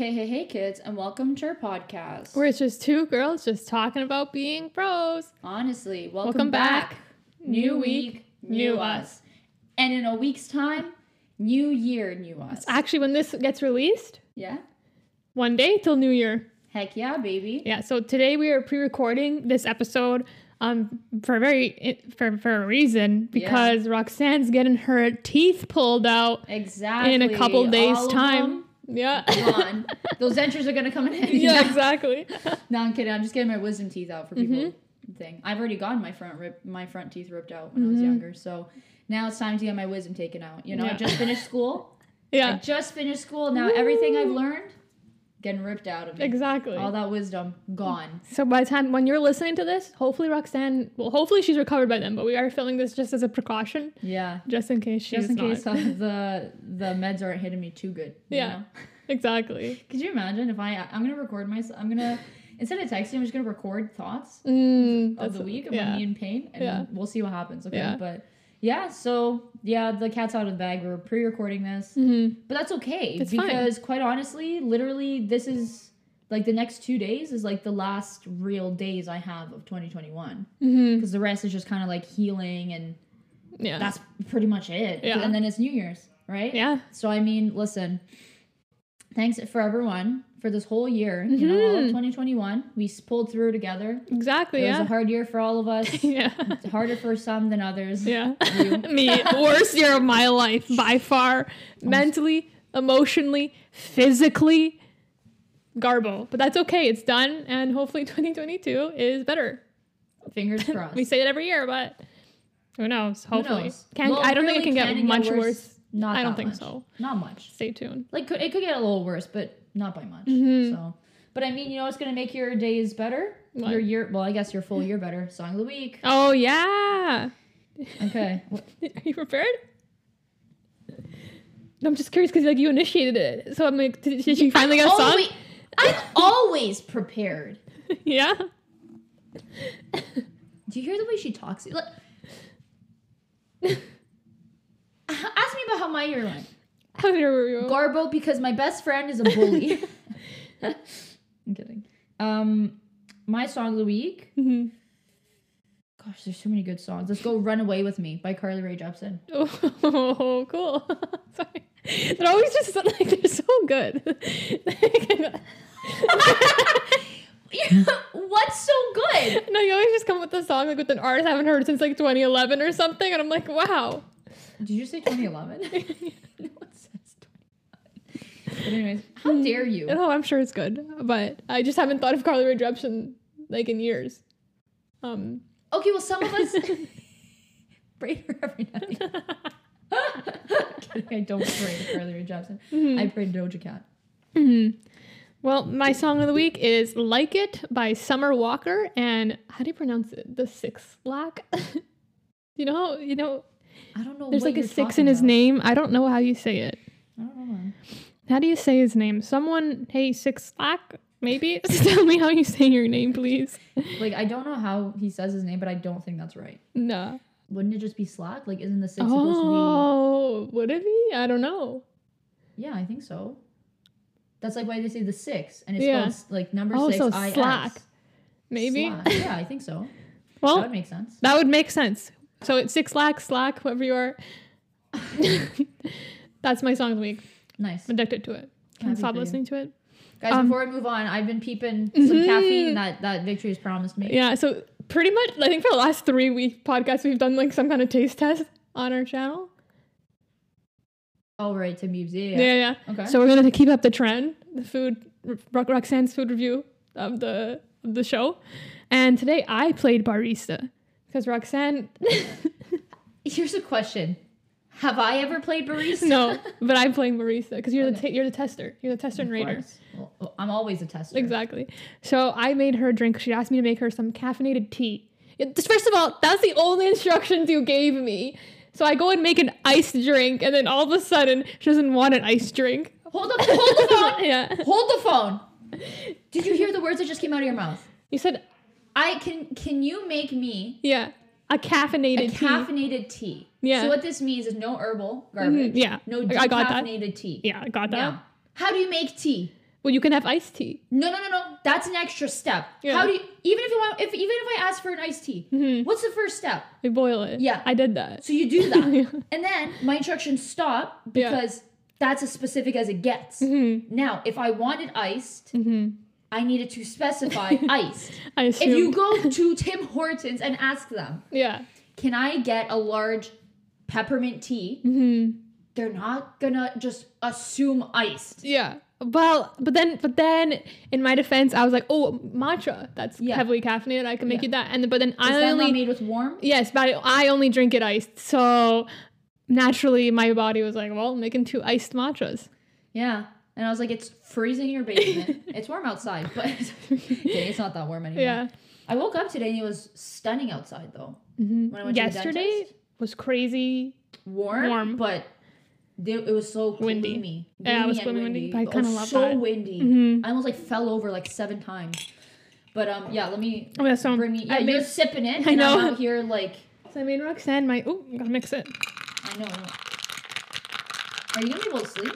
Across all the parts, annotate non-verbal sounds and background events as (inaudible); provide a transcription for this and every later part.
Hey, hey, hey, kids, and welcome to our podcast. Where it's just two girls just talking about being pros. Honestly, welcome, Welcome back. back. New New week, week, new new us. And in a week's time, new year, new us. Actually, when this gets released, yeah? one day till New Year. Heck yeah, baby. Yeah. So today we are pre-recording this episode um for a very for for a reason because Roxanne's getting her teeth pulled out Exactly. in a couple days All time. Yeah. Gone. Those dentures are gonna come in handy. yeah. Exactly. (laughs) No, I'm kidding. I'm just getting my wisdom teeth out for people. Mm-hmm. Thing. I've already gotten my front rip, my front teeth ripped out when I was Mhm. younger. So now it's time to get my wisdom taken out. You know, I just finished school. (laughs) Yeah. I Yeah. just finished school. Now everything I've learned getting ripped out of me. Exactly. All that wisdom gone. So by the time when you're listening to this, hopefully Roxanne, well, hopefully she's recovered by then. But we are filming this just as a precaution, Yeah. just in case she's Just in not. case the the meds aren't hitting me too good. you Yeah. know? (laughs) Exactly. Could you imagine if I I'm gonna record myself I'm gonna instead of texting I'm just gonna record thoughts Mm, of the week of yeah. me in pain and Yeah. we'll see what happens. Okay. Yeah. But yeah, so yeah, the cat's out of the bag. We're pre-recording this. Mhm. But that's okay It's fine. because quite honestly, literally this is like the next two days is like the last real days I have of 2021 Mhm. because the rest is just kind of like healing and Yeah. that's pretty much it. Yeah. And then it's New Year's, right? yeah. So I mean, listen, thanks for everyone for this whole year. You know, all of Mhm. 2021, we pulled through together. Exactly. It was a hard year for all of us. (laughs) yeah. It's Harder for some than others. Yeah. (laughs) Me, worst year of my life by far, (laughs) mentally, emotionally, physically. Garbo, but that's okay. It's done, and hopefully 2022 is better. Fingers crossed. We say it every year, but who knows? Who Hopefully, knows? Can Well, I don't think it can can get much worse. Not I don't think much. so. Not much. Stay tuned. Like could, it could get a little worse, but not by much. Mhm. So, but I mean, you know, what's gonna make your days better. What? Your year, well, I guess your full year better. Song of the week. Oh yeah. Okay. (laughs) Are you prepared? I'm just curious because like you initiated it, so I'm like, did, did she finally get a song? I'm always prepared. (laughs) yeah. Do you hear the way she talks? Like, (laughs) ask me about how my year went. (laughs) How did you? Garbo because my best friend is a bully. (laughs) I'm kidding. Um, my song of the week. Mhm. Gosh, there's so many good songs. Let's go "Run Away with Me" by Carly Rae Jepsen. Oh, cool. Sorry. They're always just like they're so good. What's so good? no, you always just come with a song like with an artist I haven't heard since like 2011 or something, and I'm like, wow. Did you say 2011? (laughs) (laughs) no, it says 2011. But anyways, how dare you? No, I'm sure it's good, but I just haven't thought of Carly Rae Jepsen like in years. Um. Okay, well, some of us (laughs) pray her every night. Kidding, I don't pray to Carly Rae Jepsen. I pray to Doja Cat. mhm. Well, my song of the week is "Like It" by Summer Walker, and how do you pronounce it? The Six Lack. you know, you know, I don't know. there's like a six in his about. name. I don't know how you say it. I don't know. How do you say his name? Someone, hey, Six slack. maybe? (laughs) Tell me how you say your name, please. Like I don't know how he says his name, but I don't think that's right. No. Wouldn't it just be Slack? Like, isn't the six supposed to Oh, would it be? I don't know. Yeah, I think so. That's like why they say the six, and it's Yeah. spelled like number Oh, six. so I Slack. Maybe. Slack. Yeah, I think so. Well, that would make sense. that would make sense. So it's Six Lack, Slack, whoever you are. (laughs) That's my song of the week. Nice. I'm addicted to it. Can't Happy stop for you. listening to it. Guys, Um, before I move on, I've been peeping some Mhm. (laughs) caffeine that that Victory has promised me. Yeah, so pretty much, I think for the last three week podcasts, we've done like some kind of taste test on our channel. All right, right, to Meebs. Yeah, Yeah, yeah. yeah. Okay. So we're gonna keep up the trend, the food, Ro- Roxanne's food review of the of the show, and today I played barista because Roxanne, (laughs) Here's a question: Have I ever played barista? no, but I'm playing barista because you're the Okay. ta- you're the tester, you're the tester and Of rater. course. Well, well, I'm always a tester. Exactly. So I made her a drink. She asked me to make her some caffeinated tea. First of all, that's the only instructions you gave me. So I go and make an iced drink, and then all of a sudden she doesn't want an iced drink. Hold up. Hold the phone. (laughs) yeah. hold the phone. Did you hear the words that just came out of your mouth? You said I can. Can you make me yeah, a caffeinated a tea. caffeinated tea? Yeah. So what this means is no herbal garbage. Mhm, yeah. No I got that. decaffeinated tea. Yeah, I got that. Now, how do you make tea? Well, you can have iced tea. No, no, no, no. That's an extra step. Yeah. How do you even if you want if even if I ask for an iced tea, Mhm. what's the first step? We boil it. Yeah. I did that. So you do that. (laughs) Yeah. and then my instructions stop Yeah. because that's as specific as it gets. Mhm. Now, if I wanted iced, Mhm. I needed to specify (laughs) iced. I. If you go to Tim Hortons and ask them, yeah. can I get a large peppermint tea? Mhm. They're not gonna just assume iced. Yeah. Well, but then, but then, in my defense, I was like, "Oh, matcha. That's Yeah. heavily caffeinated. I can make Yeah. you that." And but then Is I only made with warm? yes, but I only drink it iced. So naturally, my body was like, "Well, I'm making two iced matchas." Yeah. And I was like, it's freezing in your basement. (laughs) it's warm outside, but (laughs) it's not that warm anymore. Yeah. I woke up today and it was stunning outside though. Mhm. When I went to the Yesterday dentist. was crazy. Warm, Warm. but they- it was so Windy. gloomy. Yeah, it was gloomy, windy, I kinda love so that. windy. Mhm. I almost like fell over like seven times. But um, yeah, let me Oh yeah, so bring me. Yeah, I you're made, sipping it. (laughs) I and I'm know. out here like so I made Roxanne my. Oh, gotta mix it. I know. I know. Are you gonna be able to sleep?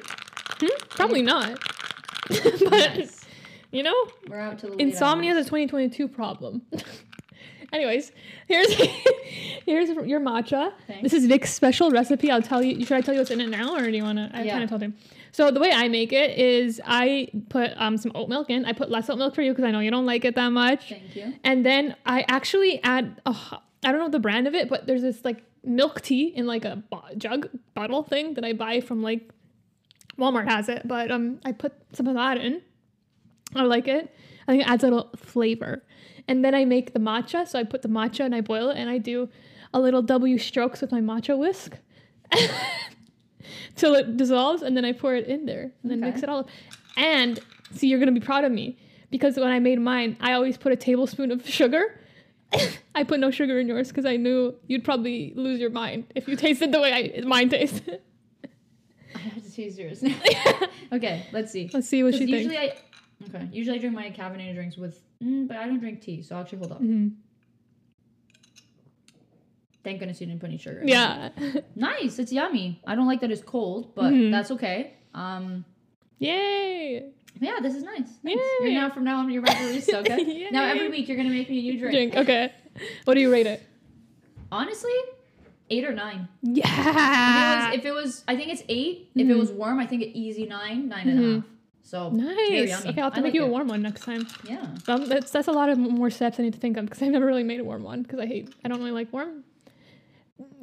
Hmm? Probably not. (laughs) but Nice. you know, We're out to the insomnia is a 2022 problem. (laughs) Anyways, here's (laughs) here's your matcha. Thanks. This is Vic's special recipe. I'll tell you. Should I tell you what's in it now, or do you want to? I Yeah. kind of told him. So the way I make it is I put um, some oat milk in. I put less oat milk for you because I know you don't like it that much. Thank you. And then I actually add. Oh, I don't know the brand of it, but there's this like milk tea in like a bo- jug bottle thing that I buy from like Walmart has it. But um, I put some of that in. I like it. I think it adds a little flavor. And then I make the matcha. So I put the matcha and I boil it and I do a little W strokes with my matcha whisk (laughs) till it dissolves and then I pour it in there and then Okay. mix it all up. And see, you're gonna be proud of me because when I made mine, I always put a tablespoon of sugar. (laughs) I put no sugar in yours because I knew you'd probably lose your mind if you tasted the way I, mine tasted. (laughs) (laughs) Have to taste yours now. okay, let's see. Let's see what she thinks. usually I okay. Usually I drink my caffeinated drinks with, mm, but I don't drink tea. So I'll actually, hold on. Mhm. Thank goodness you didn't put any sugar. in. Yeah. (laughs) Nice. It's yummy. I don't like that it's cold, but Mhm. that's okay. Um. Yay. Yeah, this is nice. Thanks. Yay. You're now from now on your barista. (laughs) Okay. Now every week you're gonna make me a new drink. Drink. Okay. What do you rate it? Honestly, eight or nine. Yeah. If it was, if it was I think it's eight. If it Mhm. was warm, I think it easy nine, nine and a Mhm. half. So nice. Okay, I'll have to I make like you a warm one next time. Yeah. Um, that's that's a lot of more steps I need to think of because I've never really made a warm one because I hate I don't really like warm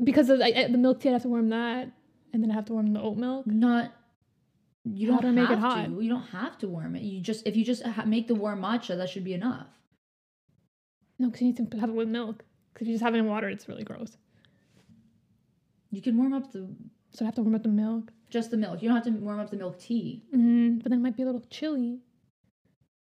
because of, I- the milk tea I have to warm that and then I have to warm the oat milk. Not. You don't have to make it hot? to. You don't have to warm it. You just if you just ha- make the warm matcha, that should be enough. No, because you need to have it with milk. Because if you just have it in water, it's really gross. You can warm up the So I have to warm up the milk. just the milk. You don't have to warm up the milk tea. Mm, but then it might be a little chilly.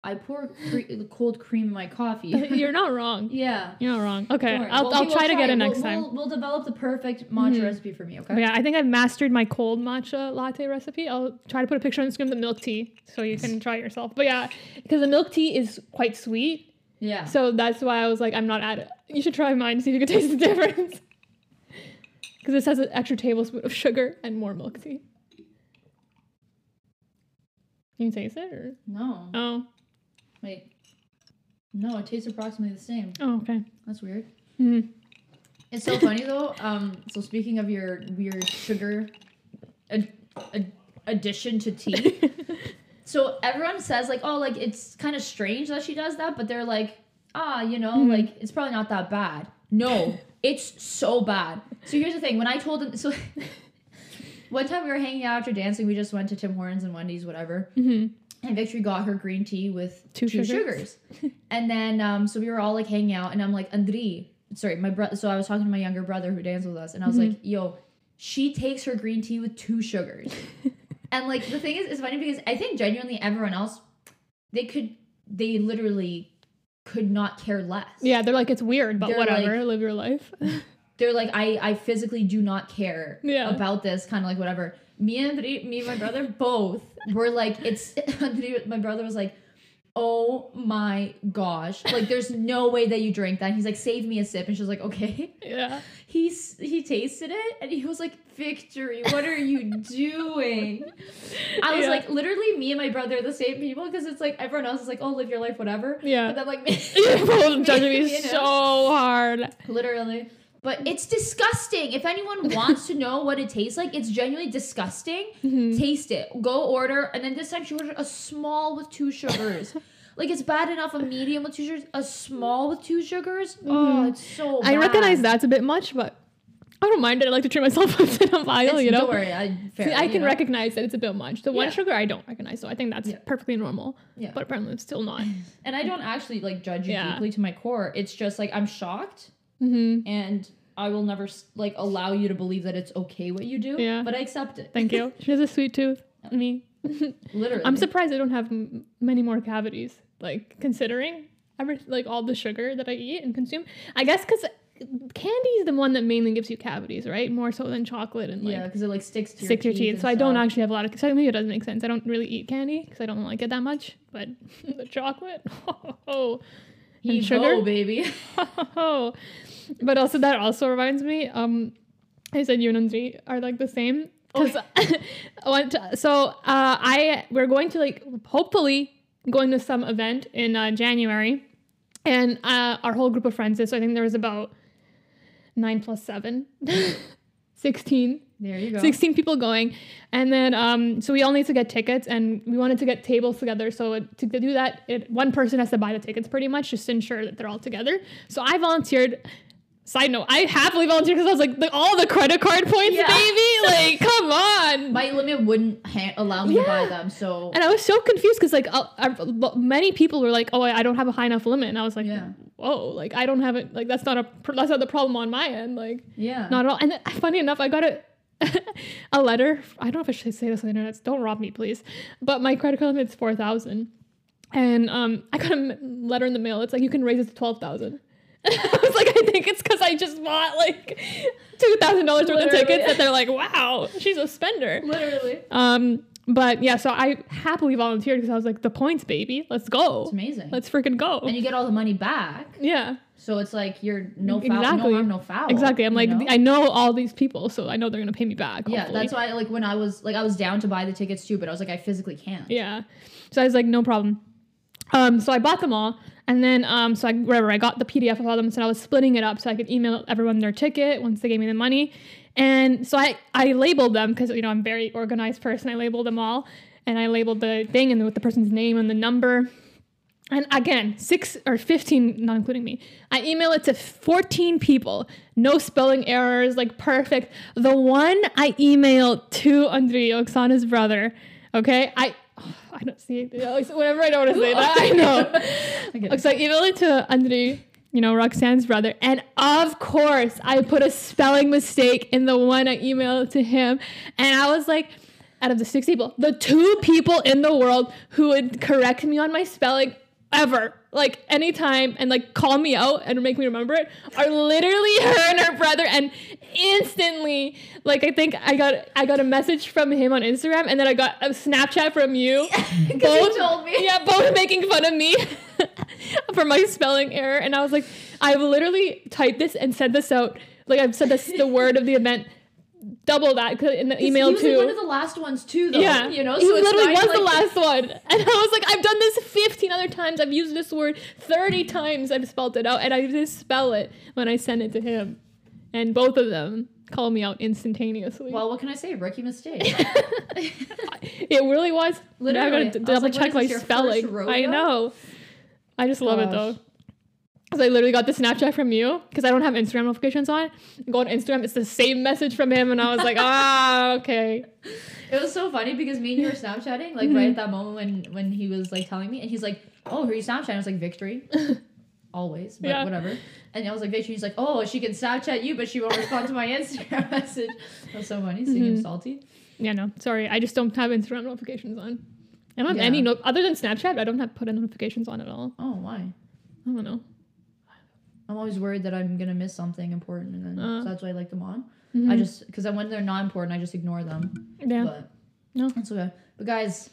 I pour cre- the cold cream in my coffee. (laughs) You're not wrong. (laughs) yeah. You're not wrong. Okay. I'll, Well, I'll will try to get it We'll- next time. We'll, we'll develop the perfect matcha Mhm. recipe for me. Okay. But yeah, I think I've mastered my cold matcha latte recipe. I'll try to put a picture on Instagram of the milk tea so you can try it yourself. But yeah, because the milk tea is quite sweet. Yeah. So that's why I was like, I'm not at it. You should try mine to see if you can (laughs) taste the difference. Because this has an extra tablespoon of sugar and more milk tea. Can you taste it? Or? no. Oh, Wait. No, it tastes approximately the same. oh, okay. That's weird. Mhm. It's so funny though. Um. So speaking of your weird sugar, ad- ad- addition to tea. (laughs) so everyone says like, oh, like it's kind of strange that she does that, but they're like, ah, you know, Mhm. like it's probably not that bad. No, (laughs) it's so bad. So here's the thing: when I told them, so (laughs) one time we were hanging out after dancing, we just went to Tim Hortons and Wendy's, whatever. hmm And Victory got her green tea with Two two, sugars. sugars. (laughs) and then um so we were all like hanging out and I'm like, Andri, sorry, my brother so I was talking to my younger brother who danced with us and I was Mhm. like, yo, she takes her green tea with two sugars. (laughs) and like the thing is it's funny because I think genuinely everyone else they could they literally could not care less. Yeah, they're like, it's weird, but They're whatever. live your life. They're like, I I physically do not care Yeah. about this, kind of like whatever. Me and me and my brother (laughs) both were like, it's (laughs) my brother was like, oh my gosh. Like, there's no way that you drink that. He's like, save me a sip. And she's like, okay. Yeah. (laughs) He's he tasted it and he was like, Victory, what are you doing? I was Yeah. like, literally, me and my brother are the same people because it's like everyone else is like, oh, live your life, whatever. Yeah. But then like, me, both judging me so hard. literally. But it's disgusting. If anyone (laughs) wants to know what it tastes like, it's genuinely disgusting. Mhm. Taste it. Go order, and then this time she ordered a small with two sugars. (laughs) like it's bad enough a medium with two sugars, a small with two sugars. Oh, Mhm. it's so. I recognize that's a bit much, but I don't mind it. I like to treat myself (laughs) once in a while, you know? Don't worry, I, fair, See, I can know? recognize that it's a bit much. The one Yeah. sugar I don't recognize, so I think that's Yeah. perfectly normal. Yeah. But apparently it's still not. and I don't actually like judge you Yeah. deeply to my core. It's just like I'm shocked, hmm and I will never like allow you to believe that it's okay what you do. Yeah. but I accept it. Thank you. (laughs) She has a sweet tooth. Me. (laughs) Literally, I'm surprised I don't have m- many more cavities. Like considering every like all the sugar that I eat and consume. I guess because candy is the one that mainly gives you cavities, right? More so than chocolate and like yeah, because it like sticks to stick to your your teeth. teeth. So I don't actually have a lot of. So maybe it doesn't make sense. I don't really eat candy because I don't like it that much. But (laughs) the chocolate, oh, and Heave sugar? baby. (laughs) but also that also reminds me. Um, I said you and Anjali are like the same. Because I went to, so uh, I we're going to like hopefully going to some event in uh, January, and uh, our whole group of friends is. So I think there was about nine plus seven. (laughs) 16 There you go. 16 people going and then um so we all need to get tickets and we wanted to get tables together so to do that it, one person has to buy the tickets pretty much just to ensure that they're all together so i volunteered side note i happily volunteered because i was like the, all the credit card points Yeah. baby (laughs) like come on My limit wouldn't ha- allow me to buy them, so and i was so confused because like uh, uh, many people were like oh i don't have a high enough limit and i was like Yeah. whoa like i don't have it like that's not a that's not the problem on my end like yeah. Not at all. And then, funny enough, I got a (laughs) a letter. I don't know if I should say this on the internet. Don't rob me, please. But my credit card limit is four thousand, and um, I got a letter in the mail. It's like you can raise it to twelve thousand. (laughs) I was like, I think it's because I just bought like two thousand dollars worth of tickets that they're like, wow, she's a spender. Literally. Um, but yeah, so I happily volunteered because I was like, the points, baby, let's go, It's amazing. let's freaking go. and you get all the money back, yeah, so it's like you're no foul, Exactly. no harm, no foul. exactly. I'm like, know? I know all these people, so I know they're gonna pay me back. yeah, hopefully. that's why like when I was like I was down to buy the tickets too, but I was like I physically can't. Yeah. So I was like, no problem. Um, so I bought them all, and then um, so I whatever I got the PDF of all them, so I was splitting it up so I could email everyone their ticket once they gave me the money, and so I I labeled them because you know I'm a very organized person. I labeled them all, and I labeled the thing and with the person's name and the number. And again, six or 15, not including me. I email it to 14 people. No spelling errors, like perfect. The one I emailed to Andrei, Oksana's brother, okay? I (sighs) I don't see it. Whenever I don't want to say that, I know. (laughs) It. So I emailed it to Andrei, you know, Roxanne's brother. And of course, I put a spelling mistake in the one I emailed to him. And I was like, out of the six people, the two people in the world who would correct me on my spelling ever, like anytime, and like call me out and make me remember it, are literally (laughs) her and her brother. And instantly, like I think I got I got a message from him on Instagram, and then I got a Snapchat from you. (laughs) you told me. Yeah, both making fun of me (laughs) for my spelling error. And I was like, I've literally typed this and sent this out. Like I've said this the word of the event, double that in the email he was too. like one of the last ones too, though. yeah, you know, he so literally was the last one, (laughs) and I was like, I've done this fifteen other times. I've used this word thirty times. I've spelled it out, and I just spell it when I send it to him, and both of them call me out instantaneously. Well, what can I say? Rookie mistake. (laughs) it really was. Now I Literally. gotta was double like, check my is this, your first spelling. I know. I just love it though. I literally got the Snapchat from you because I don't have Instagram notifications on. Go on Instagram, it's the same message from him, and I was like, (laughs) ah, okay. It was so funny because me and you were Snapchatting, like Mm-hmm. right at that moment when when he was like telling me, and he's like, "Oh, who are you Snapchatting?" I was like, "Victory." (laughs) Always, but Yeah. whatever. And I was like, "Victory." He's like, "Oh, she can Snapchat you, but she won't respond to my (laughs) Instagram message." That's so funny. Seeing him Mhm. salty. Yeah, no, sorry, I just don't have Instagram notifications on. I don't have Yeah. any no- other than Snapchat. I don't have put in notifications on at all. Oh, why? I don't know. I'm always worried that I'm gonna miss something important, and then Uh. so that's why I like them on. Mhm. I just because when they're not important, I just ignore them. yeah. But No. that's okay. But guys,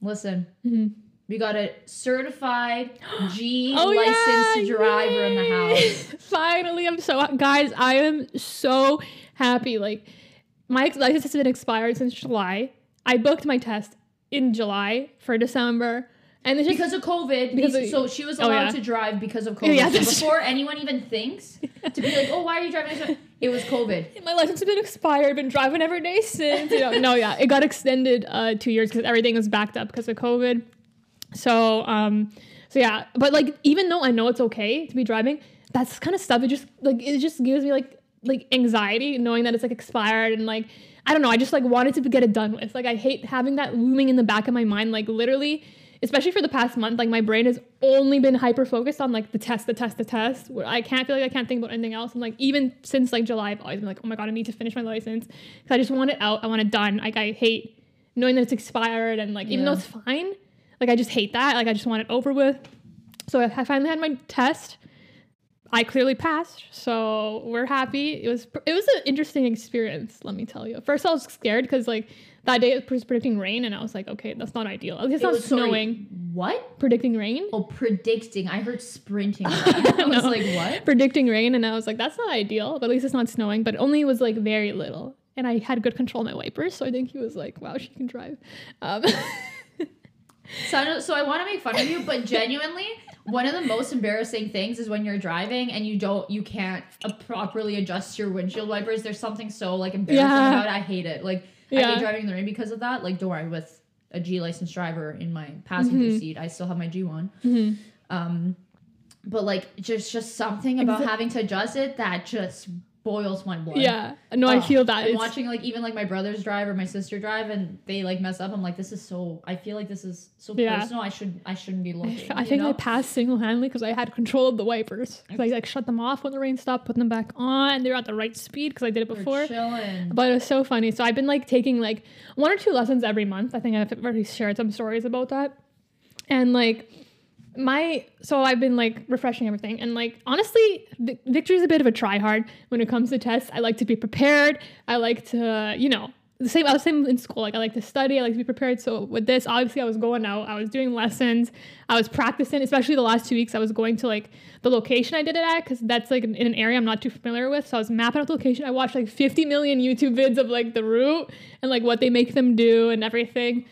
listen, hmm We got a certified (gasps) G Oh, licensed yeah, driver in the house. Finally, I'm so guys. I am so happy. Like my license has been expired since July. I booked my test in July for December, and it's just Because of COVID, Because of- so she was Oh, allowed yeah. to drive because of COVID. Yeah, so before anyone even thinks (laughs) to be like, "Oh, why are you driving?" It was COVID. (laughs) my license has been expired. Been driving every day since. You know, no, yeah, it got extended uh, two years because everything was backed up because of COVID. So, um, so yeah, but like even though I know it's okay to be driving, that's kind of stuff. It just like it just gives me like like anxiety knowing that it's like expired and like I don't know. I just like wanted to get it done with. Like I hate having that looming in the back of my mind. Like literally, especially for the past month, like my brain has only been hyper focused on like the test, the test, the test. Where I can't feel like I can't think about anything else. And like even since like July, I've always been like, oh my god, I need to finish my license because I just want it out. I want it done. Like I hate knowing that it's expired and like even though it's fine, like I just hate that. Like I just want it over with. So I finally had my test. I clearly passed, so we're happy. It was it was an interesting experience, let me tell you. First, I was scared because like that day it was predicting rain, and I was like, okay, that's not ideal. At least it's It not was sorry, snowing. What? Predicting rain. Oh, predicting. I heard sprinting. (laughs) I was like, "What?" Predicting rain, and I was like, that's not ideal. But at least it's not snowing. But only was like very little, and I had good control of my wipers, so I think he was like, wow, she can drive. Um, (laughs) So, I so I want to make fun of you, but genuinely, one of the most embarrassing things is when you're driving and you don't, you can't properly adjust your windshield wipers. There's something so like embarrassing Yeah. about it. I hate it. Like I hate driving in the rain because of that. Like don't worry, with a G licensed driver in my passenger Mhm. seat, I still have my G one. mhm. Um, but like just just something about Exa- having to adjust it that just boils my blood. Yeah, no, I feel that. It's- watching like even like my brothers drive or my sister drive and they like mess up, I'm like, this is so. I feel like this is so Yeah. personal. I should I shouldn't be I, looking. I you think I passed single handedly because I had control of the wipers. I like shut them off when the rain stopped, put them back on, and they were at the right speed because I did it before. But it was so funny. So I've been like taking like one or two lessons every month. I think I've already shared some stories about that. And like my so I've been like refreshing everything and like honestly Vi- Victory's a bit of a try hard when it comes to tests. I like to be prepared. I like to, you know, the same I was same in school. Like I like to study, I like to be prepared. So with this, obviously I was going out, I was doing lessons, I was practicing, especially the last two weeks, I was going to like the location I did it at, because that's like in an area I'm not too familiar with. So I was mapping out the location. I watched like 50 million YouTube vids of like the route and like what they make them do and everything.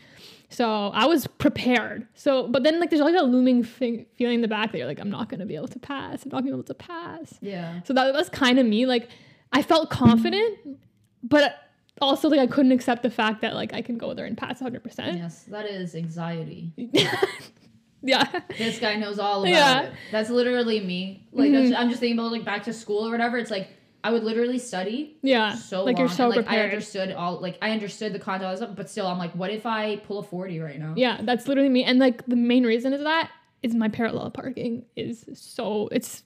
So I was prepared. So, but then like there's always a looming thing, feeling in the back that you're like, I'm not gonna be able to pass. I'm not gonna be able to pass. Yeah. So that was kind of me. Like I felt confident, but also like I couldn't accept the fact that like I can go there and pass 100. percent Yes, that is anxiety. (laughs) Yeah. This guy knows all about Yeah. it. That's literally me. Like Mhm. that's, I'm just thinking about like back to school or whatever. It's like I would literally study Yeah. so like long. you're so and, like, I understood all like I understood the content, all that stuff, but still I'm like, what if I pull a forty right now? Yeah, that's literally me. And like the main reason is that is my parallel parking is so it's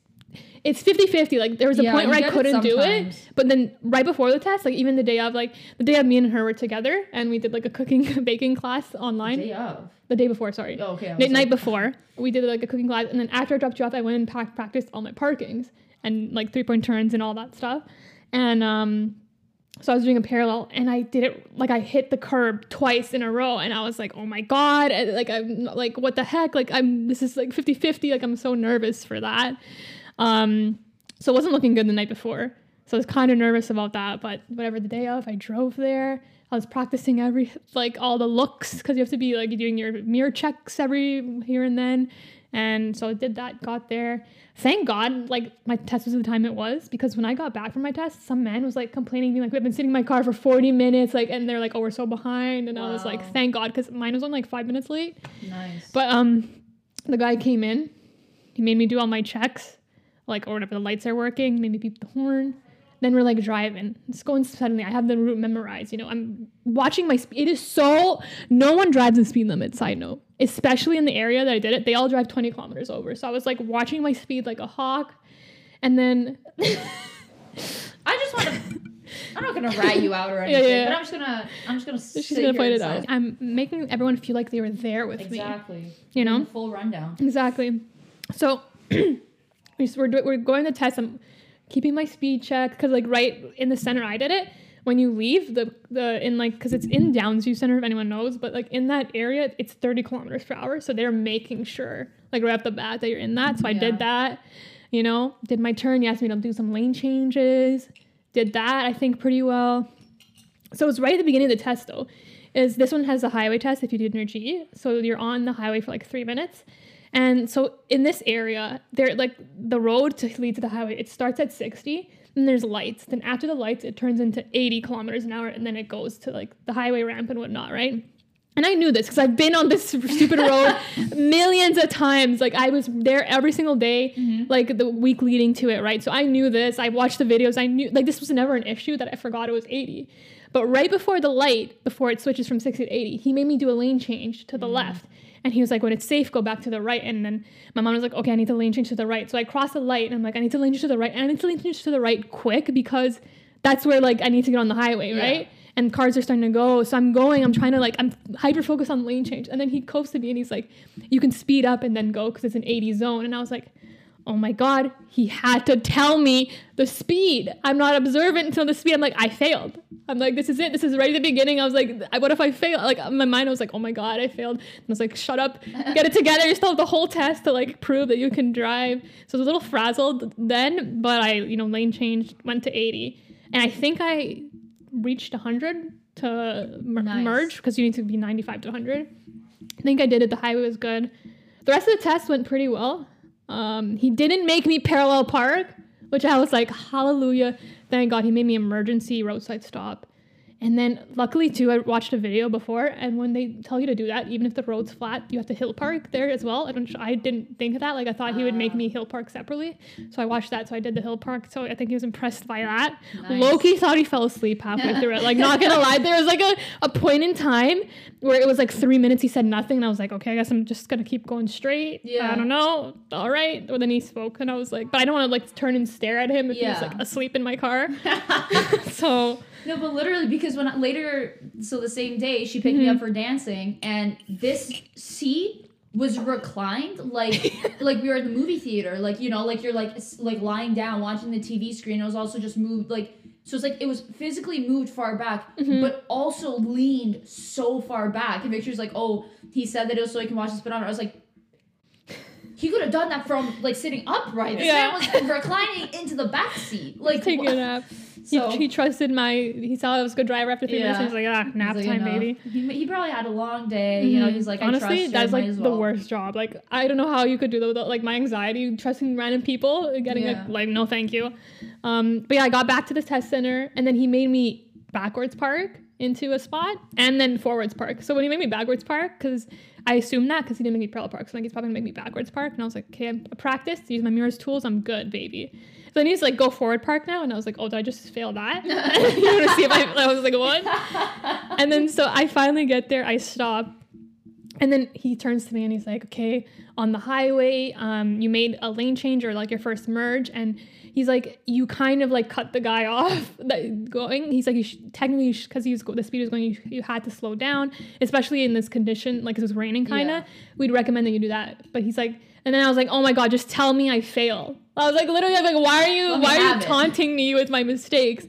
it's 50-50. Like there was a Yeah, point where I couldn't do it. But then right before the test, like even the day of like the day of me and her were together and we did like a cooking (laughs) baking class online. the Day of. the day before, sorry. Oh, okay. The night like, (laughs) before, we did like a cooking class, and then after I dropped you off, I went and pa- practiced all my parkings and like three point turns and all that stuff. And um, so I was doing a parallel, and I did it like I hit the curb twice in a row, and I was like, oh my god, and, like I'm like what the heck, like I'm this is like 50-50, like I'm so nervous for that. Um, so it wasn't looking good the night before. So I was kind of nervous about that, but whatever the day of, I drove there. I was practicing every like all the looks because you have to be like doing your mirror checks every here and then. And so I did that, got there. Thank God, like my test was the time it was because when I got back from my test, some man was like complaining to me, like, we've been sitting in my car for 40 minutes, like, and they're like, oh, we're so behind. And I was like, thank God, because mine was only like five minutes late. Nice. But um, the guy came in. He made me do all my checks, like or whatever the lights are working. Made me beep the horn. Then we're like driving. It's going suddenly. I have the route memorized. You know, I'm watching my speed. It is so. No one drives the speed limit. Side note, especially in the area that I did it, they all drive 20 kilometers over. So I was like watching my speed like a hawk, and then (laughs) I just want to. I'm not gonna rat you out or Yeah, anything, yeah. but I'm just gonna. I'm just gonna. she's gonna point it out. I'm making everyone feel like they were there with me. Exactly. You know? Full rundown. Exactly. So (clears throat) we're, we're going to test. I'm keeping my speed check because like right in the center I did it when you leave the the in like because it's in Downsview Center if anyone knows, but like in that area it's 30 kilometers per hour, so they're making sure like right off the bat that you're in that. So I Yeah. did that, you know, did my turn. You asked me to do some lane changes, did that I think pretty well. So it's right at the beginning of the test though. Is this one has a highway test if you did your G, so you're on the highway for like three minutes. And so in this area, there like the road to lead to the highway, it starts at 60, and there's lights. Then after the lights, it turns into 80 kilometers an hour, and then it goes to like the highway ramp and whatnot, right? And I knew this because I've been on this (laughs) stupid road (laughs) millions of times. Like I was there every single day, mm-hmm. like the week leading to it, right? So I knew this. I watched the videos. I knew like this was never an issue that I forgot it was 80. But right before the light, before it switches from 60 to 80, he made me do a lane change to the mm-hmm. left. And he was like, when it's safe, go back to the right. And then my mom was like, okay, I need to lane change to the right. So I cross the light and I'm like, I need to lane change to the right. And I need to lane change to the right quick because that's where like I need to get on the highway, Yeah. right? And cars are starting to go. So I'm going, I'm trying to like, I'm hyper focused on lane change. And then he coasted me and he's like, you can speed up and then go because it's an 80 zone. And I was like, oh my God, he had to tell me the speed. I'm not observant until the speed. I'm like, I failed. I'm like, this is it. This is right at the beginning. I was like, what if I fail? Like, my mind, was like, oh my God, I failed. And I was like, shut up, get it together. You still have the whole test to like prove that you can drive. So I was a little frazzled then, but I, you know, lane changed, went to 80. And I think I reached 100 to mer- Nice. merge because you need to be 95 to 100. I think I did it. The highway was good. The rest of the test went pretty well. Um, he didn't make me parallel park, which I was like, hallelujah. Thank God he made me emergency roadside stop. And then luckily too, I watched a video before, and when they tell you to do that, even if the road's flat, you have to hill park there as well. I don't, I didn't think of that. Like I thought he would make me hill park separately, so I watched that. So I did the hill park. So I think he was impressed by that. Nice. Lowkey thought he fell asleep halfway through it. Like not gonna lie, there was like a, a point in time where it was like three minutes. He said nothing, and I was like, okay, I guess I'm just gonna keep going straight. Yeah. I don't know. All right. Well, then he spoke, and I was like, but I don't want to like turn and stare at him if he was like asleep in my car. (laughs) (laughs) so No, but literally because when I, later, so the same day, she picked me Mm-hmm. up for dancing, and this seat was reclined like (laughs) like we were at the movie theater, like you know, like you're like like lying down watching the TV screen. It was also just moved like so it's like it was physically moved far back, Mm-hmm. but also leaned so far back. And Victor's like, oh, he said that it was so he can watch the speedometer. I was like. He could have done that from like sitting upright. This Yeah. man was reclining into the back seat. Like taking a nap. He, So- he trusted my. He saw I was a good driver after three minutes. Yeah. He was like, ah, nap like, time, baby. He, he probably had a long day. You know, Mhm. he's like, honestly, that's like as the well. worst job. Like I don't know how you could do that without like my anxiety, trusting random people, getting Yeah. like, like no thank you. Um, but yeah, I got back to the test center, and then he made me backwards park into a spot, and then forwards park. So when he made me backwards park, because I assumed that because he didn't make me parallel park, so like he's probably gonna make me backwards park, and I was like, okay, I'm practiced, use my mirrors tools, I'm good, baby. So then he's like, go forward park now, and I was like, oh, did I just fail that? (laughs) you want to see if I? I was like, what? (laughs) and then so I finally get there, I stop, and then he turns to me and he's like, okay, on the highway, um, you made a lane change or like your first merge, and he's like, you kind of like cut the guy off (laughs) that going. He's like, you sh- technically, because he's the speed was going, you, you had to slow down, especially in this condition, like it was raining kind of. Yeah. We'd recommend that you do that. But he's like, and then I was like, oh my god, just tell me I fail. I was like, literally, I'm like, why are you, why are you taunting me with my mistakes?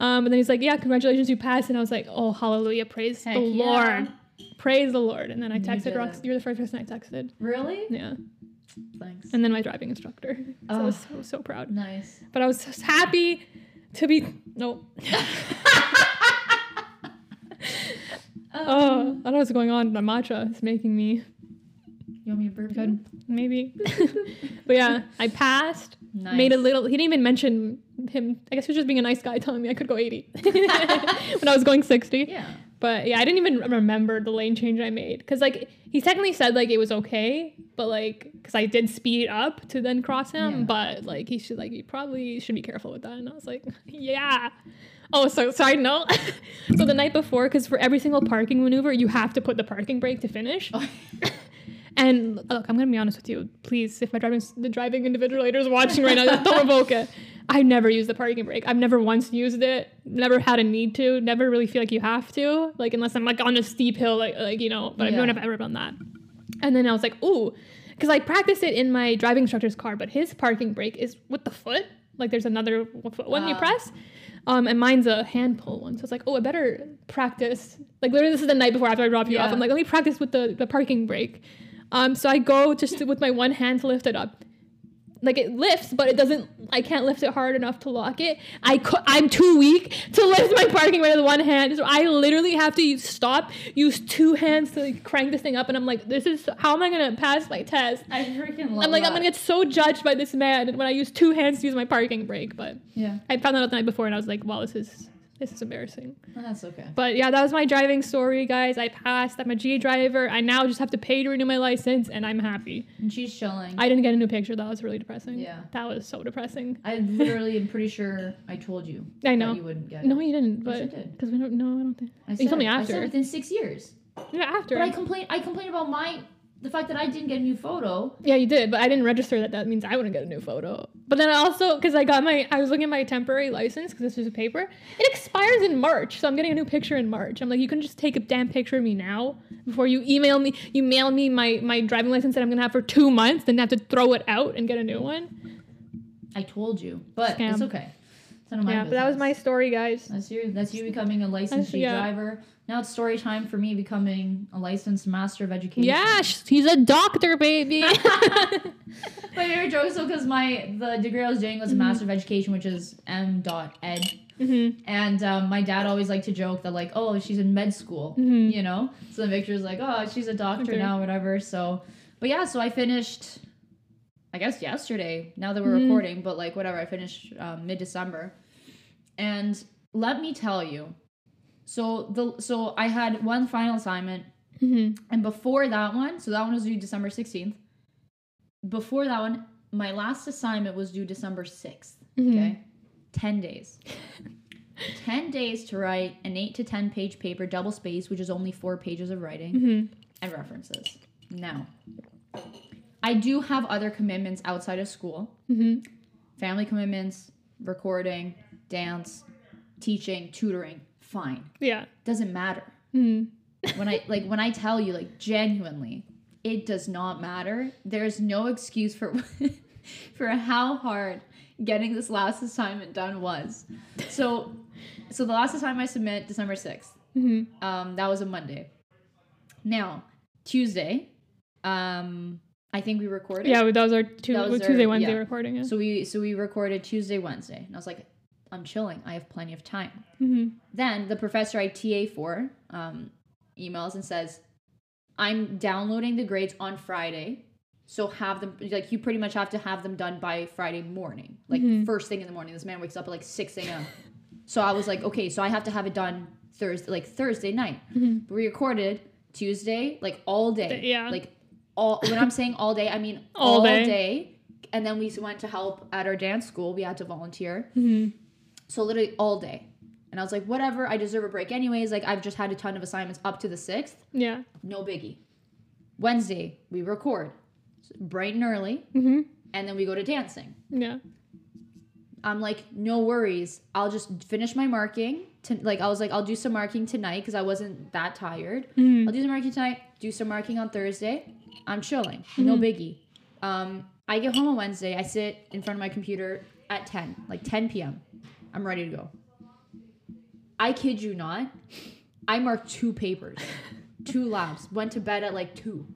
Um, and then he's like, yeah, congratulations, you passed. And I was like, oh, hallelujah, praise Heck the yeah. Lord. Praise the Lord. And then I texted Rox. You're the first person I texted. Really? Yeah. Thanks. And then my driving instructor. So I Oh. was so, so proud. nice. But I was just happy to be. No. (laughs) (laughs) Oh, I don't know what's going on. My matcha is making me You want me to burp? good. Maybe. (laughs) but yeah, I passed. Nice. Made a little. He didn't even mention him. I guess he was just being a nice guy, telling me I could go 80 when I was going 60. Yeah. But yeah, I didn't even remember the lane change I made because like he technically said like it was okay, but like because I did speed up to then cross him, Yeah. but like he should like you probably should be careful with that. And I was like, (laughs) yeah. Oh, so side note. (laughs) so the night before, because for every single parking maneuver, you have to put the parking brake to finish. (laughs) And look, I'm gonna be honest with you. Please, if my driving the driving invigilator is watching right now, don't (laughs) revoke it. I never use the parking brake. I've never once used it. Never had a need to. Never really feel like you have to. Like unless I'm like on a steep hill, like like you know. But I don't Yeah. have ever done that. And then I was like, ooh, because I practiced it in my driving instructor's car, but his parking brake is with the foot. Like there's another foot one you Ah. press. Um, and mine's a hand pull one. So it's like, oh, I better practice. Like literally, this is the night before after I drop you off. I'm like, let me practice with the, the parking brake. Um, so I go just with my one hand to lift it up. Like it lifts, but it doesn't. I can't lift it hard enough to lock it. I cou- I'm too weak to lift my parking brake with one hand, so I literally have to use, stop, use two hands to like, crank this thing up. And I'm like, this is how am I gonna pass my test? I freaking love I'm like, that. I'm gonna get so judged by this man when I use two hands to use my parking brake. But Yeah, I found that out the night before, and I was like, wow, this is this is embarrassing. Oh, that's okay. But yeah, that was my driving story, guys. I passed. I'm a G driver. I now just have to pay to renew my license, and I'm happy. And she's chilling. I didn't get a new picture. That was really depressing. Yeah. that was so depressing. I literally am pretty sure I told you. I know. That you wouldn't get it. No, you didn't. But did. because we don't. No, I don't think. I you said, told me after. I said within six years. Yeah, after. But I complain. I complain about my the fact that I didn't get a new photo. Yeah, you did, but I didn't register that. That means I wouldn't get a new photo. But then I also, because I got my, I was looking at my temporary license because this was a paper. It expires in March, so I'm getting a new picture in March. I'm like, you can just take a damn picture of me now before you email me. You mail me my my driving license that I'm gonna have for two months, then have to throw it out and get a new one. I told you, but Scam. it's okay. None of my yeah, but that was my story, guys. That's you. That's you becoming a licensed yeah. driver. Now it's story time for me becoming a licensed master of education. Yeah, sh- he's a doctor, baby. (laughs) (laughs) My favorite joke is though because my the degree I was doing Mm-hmm. was a master of education, which is M. Dot Ed. hmm And um, my dad always liked to joke that like, oh, she's in med school, Mhm. you know. So the picture's like, oh, she's a doctor Okay. now, whatever. So, but yeah, so I finished, I guess yesterday. Now that we're Mhm. recording, but like whatever, I finished um, mid December. And let me tell you, so the so I had one final assignment, hmm and before that one, so that one was due December sixteenth. Before that one, my last assignment was due December 6th. Mhm. Okay. 10 days. (laughs) 10 days to write an 8 to 10 page paper, double space, which is only four pages of writing, hmm and references. Now, I do have other commitments outside of school hmm family commitments, recording, dance, teaching, tutoring. Fine. Yeah. Doesn't matter. hmm when I like when I tell you like genuinely, it does not matter. There's no excuse for (laughs) for how hard getting this last assignment done was. So so the last assignment I submit December 6th. hmm Um that was a Monday. Now, Tuesday, um I think we recorded. Yeah, that was our two, That was Tuesday, our- Wednesday yeah. recording. Yeah. So we so we recorded Tuesday, Wednesday. And I was like, I'm chilling. I have plenty of time. hmm Then the professor I TA for um, emails and says, I'm downloading the grades on Friday. So have them like you pretty much have to have them done by Friday morning. Like Mhm. first thing in the morning. This man wakes up at like 6 a.m. (laughs) so I was like, okay, so I have to have it done Thursday like Thursday night. Mhm. We recorded Tuesday, like all day. Yeah. Like all when I'm saying all day, I mean All all, day. day. And then we went to help at our dance school. We had to volunteer. hmm So literally all day. And I was like, whatever, I deserve a break anyways. Like I've just had a ton of assignments up to the sixth. Yeah. No biggie. Wednesday, we record. Bright and early, hmm and then we go to dancing. Yeah. I'm like, no worries. I'll just finish my marking. To, like I was like, I'll do some marking tonight because I wasn't that tired. hmm I'll do some marking tonight, do some marking on Thursday. I'm chilling. No biggie. Um, I get home on Wednesday. I sit in front of my computer at 10, like 10 p.m. I'm ready to go. I kid you not. I marked two papers, (laughs) two labs, went to bed at like 2.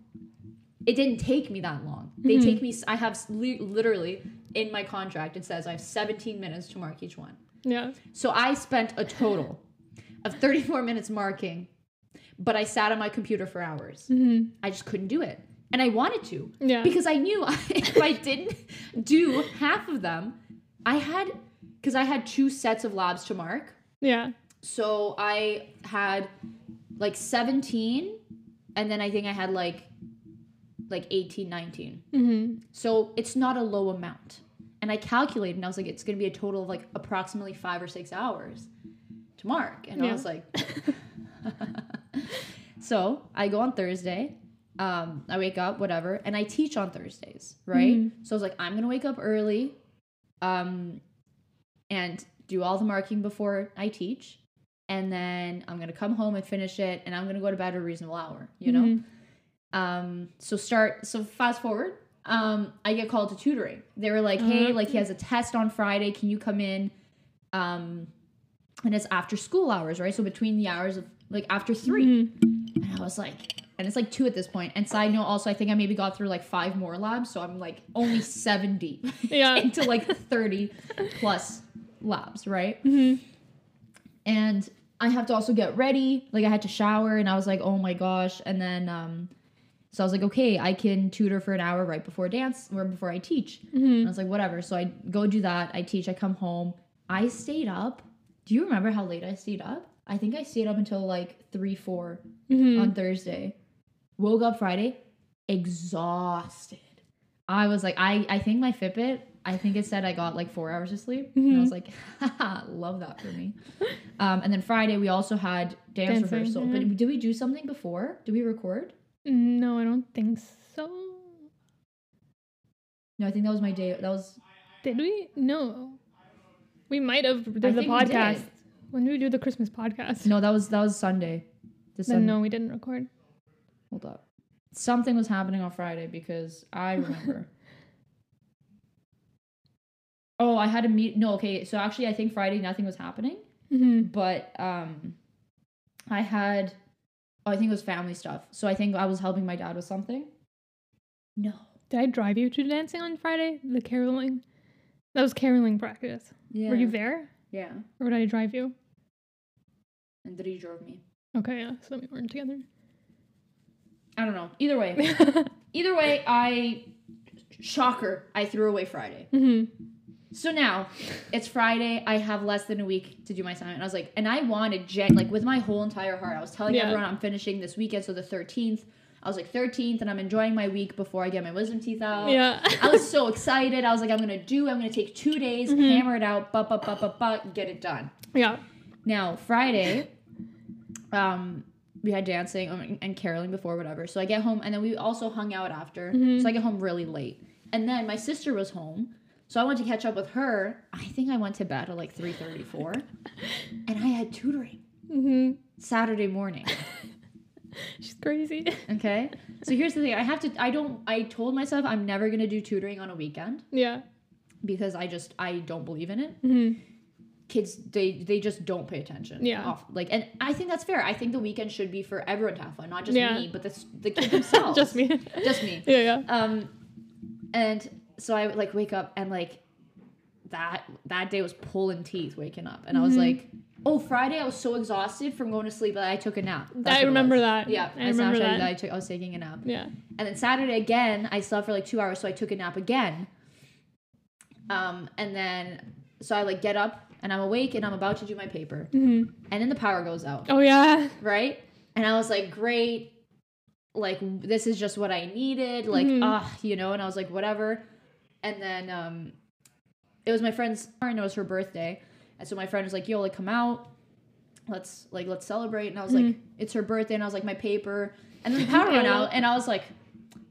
It didn't take me that long. They take me, I have li- literally in my contract, it says I have 17 minutes to mark each one. Yeah. So I spent a total of 34 minutes marking, but I sat on my computer for hours. hmm I just couldn't do it. And I wanted to Yeah. because I knew (laughs) if I didn't do half of them, I had, because I had two sets of labs to mark. yeah. So I had like 17, and then I think I had like like 18, 19. hmm So it's not a low amount. And I calculated and I was like, it's gonna be a total of like approximately five or six hours to mark. And I was like, (laughs) so I go on Thursday. Um, I wake up, whatever, and I teach on Thursdays, right? Mhm. So I was like, I'm gonna wake up early, um, and do all the marking before I teach, and then I'm gonna come home and finish it, and I'm gonna go to bed at a reasonable hour, you know. Mhm. Um, so start so fast forward. Um, I get called to tutoring. They were like, "Hey, Uh-huh. like he has a test on Friday. Can you come in, um, and it's after school hours, right? So between the hours of like after 3 Mhm. and I was like, and it's like two at this point. And side note, also, I think I maybe got through like five more labs, so I'm like only seventy Yeah. (laughs) into like thirty plus labs, right? Mhm. and I have to also get ready. Like I had to shower and I was like, oh my gosh. And then um so I was like, okay, I can tutor for an hour right before dance or before I teach. And I was like, whatever. So I go do that. I teach, I come home. I stayed up. Do you remember how late I stayed up? I think I stayed up until like three, four Mhm. on Thursday. Woke up Friday, exhausted. I was like, I I think my Fitbit, I think it said I got like four hours of sleep. And I was like, (laughs) haha, love that for me. Um, and then Friday we also had dance Dancing, rehearsal. yeah. But did we do something before? Did we record? No, I don't think so. No, I think that was my day. That was Did we? No. We might have did I the we did. podcast. When did we do the Christmas podcast? no, that was that was Sunday. The Then Sun- no, we didn't record. Hold up. Something was happening on Friday because I remember. (laughs) oh, I had a meet. No, okay. So actually, I think Friday nothing was happening, hmm but um, I had. Oh, I think it was family stuff. So I think I was helping my dad with something. No. Did I drive you to dancing on Friday? The caroling? That was caroling practice. Yeah. Were you there? Yeah. Or did I drive you? And did he drove me. Okay, yeah. So we weren't together. I don't know. Either way, (laughs) either way, I shocker. I threw away Friday. hmm So now it's Friday. I have less than a week to do my assignment. I was like, and I wanted Jen, like with my whole entire heart. I was telling Yeah. everyone I'm finishing this weekend, so the 13th. I was like 13th, and I'm enjoying my week before I get my wisdom teeth out. Yeah. I was so excited. I was like, I'm gonna do. I'm gonna take two days, Mhm. hammer it out, but but but but but get it done. yeah. Now Friday, um, we had dancing um, and caroling before whatever. So I get home, and then we also hung out after. Mhm. So I get home really late, and then my sister was home. So I went to catch up with her. I think I went to bed at like 3:34, (laughs) and I had tutoring hmm Saturday morning. (laughs) She's crazy. (laughs) Okay. So here's the thing. I have to. I don't. I told myself I'm never gonna do tutoring on a weekend yeah. because I just I don't believe in it. hmm Kids they they just don't pay attention. Yeah. Off, like and I think that's fair. I think the weekend should be for everyone to have fun, not just Yeah. me, but the the kids themselves. Just me. Just me. Yeah, yeah. Um, and so I would like wake up and like that that day was pulling teeth waking up, and I was Mhm. like, oh, Friday I was so exhausted from going to sleep that I took a nap. That's I remember that. Yeah, I remember Snapchatted that. I took. I was taking a nap, Yeah. and then Saturday again I slept for like two hours, so I took a nap again. Um, and then so I like get up and I'm awake and I'm about to do my paper, hmm and then the power goes out Oh yeah. right? And I was like, great. Like this is just what I needed. Like, Mhm. ah, you know, and I was like, whatever. And then um it was my friend's and it was her birthday. And so my friend was like, yo, like come out. Let's like let's celebrate. And I was like, Mhm. it's her birthday, and I was like, my paper. And then the power went out, and I was like,